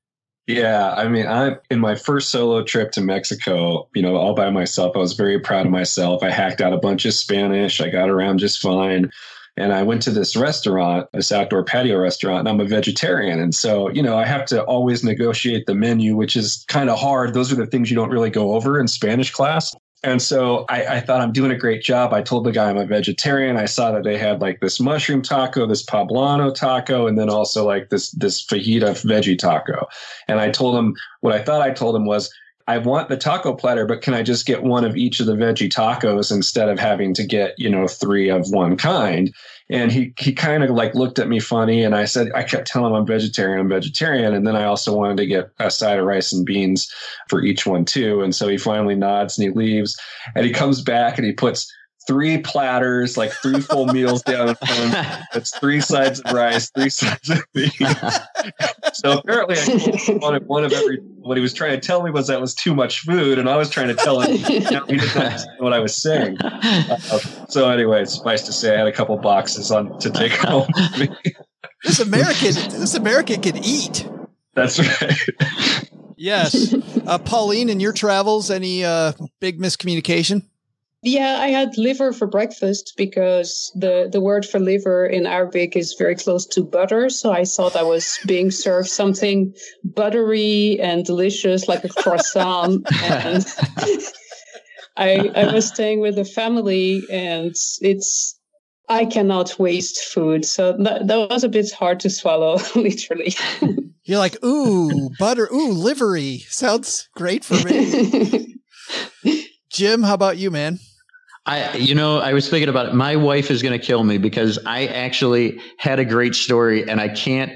Yeah, I mean, I in my first solo trip to Mexico, you know, all by myself, I was very proud of myself. I hacked out a bunch of Spanish. I got around just fine. And I went to this restaurant, this outdoor patio restaurant, and I'm a vegetarian. And so, you know, I have to always negotiate the menu, which is kind of hard. Those are the things you don't really go over in Spanish class. And so I, I, thought I'm doing a great job. I told the guy I'm a vegetarian. I saw that they had like this mushroom taco, this poblano taco, and then also like this this fajita veggie taco. And I told him what I thought I told him was I want the taco platter, but can I just get one of each of the veggie tacos instead of having to get, you know, three of one kind? And he, he kind of like looked at me funny. And I said, I kept telling him I'm vegetarian, I'm vegetarian. And then I also wanted to get a side of rice and beans for each one too. And so he finally nods and he leaves and he comes back and he puts three platters, like three full meals *laughs* down in front of It's three sides of rice, three sides of beef. *laughs* so apparently I wanted one of every, what he was trying to tell me was that was too much food. And I was trying to tell him he didn't *laughs* understand what I was saying. Uh, so anyway, suffice to say, I had a couple boxes on to take home with me. This American, this American can eat. That's right. Yes. Uh, Pauline, in your travels, any uh, big miscommunication? Yeah, I had liver for breakfast because the, the word for liver in Arabic is very close to butter. So I thought I was being served something buttery and delicious like a croissant. and *laughs* I, I was staying with a family and it's, I cannot waste food. So that, that was a bit hard to swallow, *laughs* literally. *laughs* You're like, ooh, butter, ooh, livery. Sounds great for me. Jim, how about you, man? I, you know, I was thinking about it. My wife is going to kill me because I actually had a great story and I can't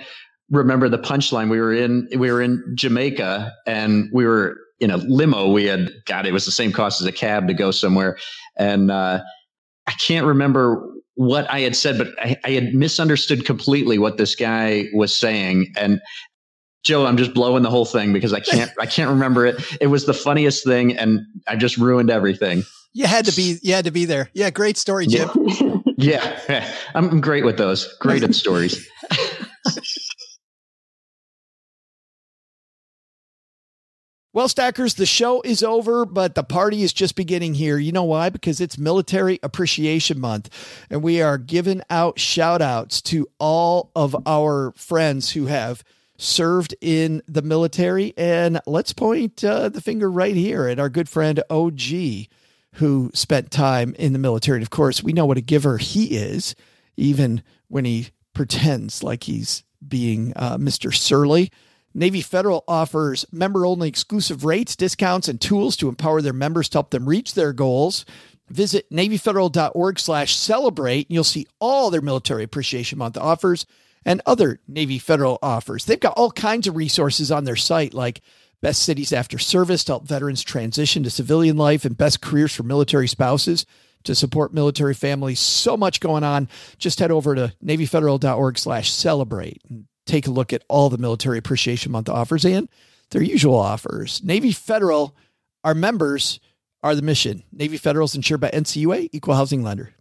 remember the punchline. We were in, we were in Jamaica and we were in a limo. We had, God, it was the same cost as a cab to go somewhere. And, uh, I can't remember what I had said, but I, I had misunderstood completely what this guy was saying. And Joe, I'm just blowing the whole thing because I can't I can't remember it. It was the funniest thing and I just ruined everything. You had to be. You had to be there. Yeah, great story, Jim. *laughs* Yeah, yeah. *laughs* I'm great with those. Great at stories. *laughs* Well, Stackers, the show is over, but the party is just beginning here. You know why? Because it's Military Appreciation Month, and we are giving out shout outs to all of our friends who have served in the military. And let's point uh, the finger right here at our good friend OG who spent time in the military. And of course, we know what a giver he is, even when he pretends like he's being uh, Mr. Surly. Navy Federal offers member only exclusive rates, discounts, and tools to empower their members to help them reach their goals. Visit NavyFederal.org slash celebrate, and you'll see all their Military Appreciation Month offers and other Navy Federal offers. They've got all kinds of resources on their site, like best cities after service to help veterans transition to civilian life, and best careers for military spouses. to support military families. So much going on. Just head over to NavyFederal.org slash celebrate and take a look at all the Military Appreciation Month offers and their usual offers. Navy Federal, our members are the mission. Navy Federal is insured by NCUA, Equal Housing Lender.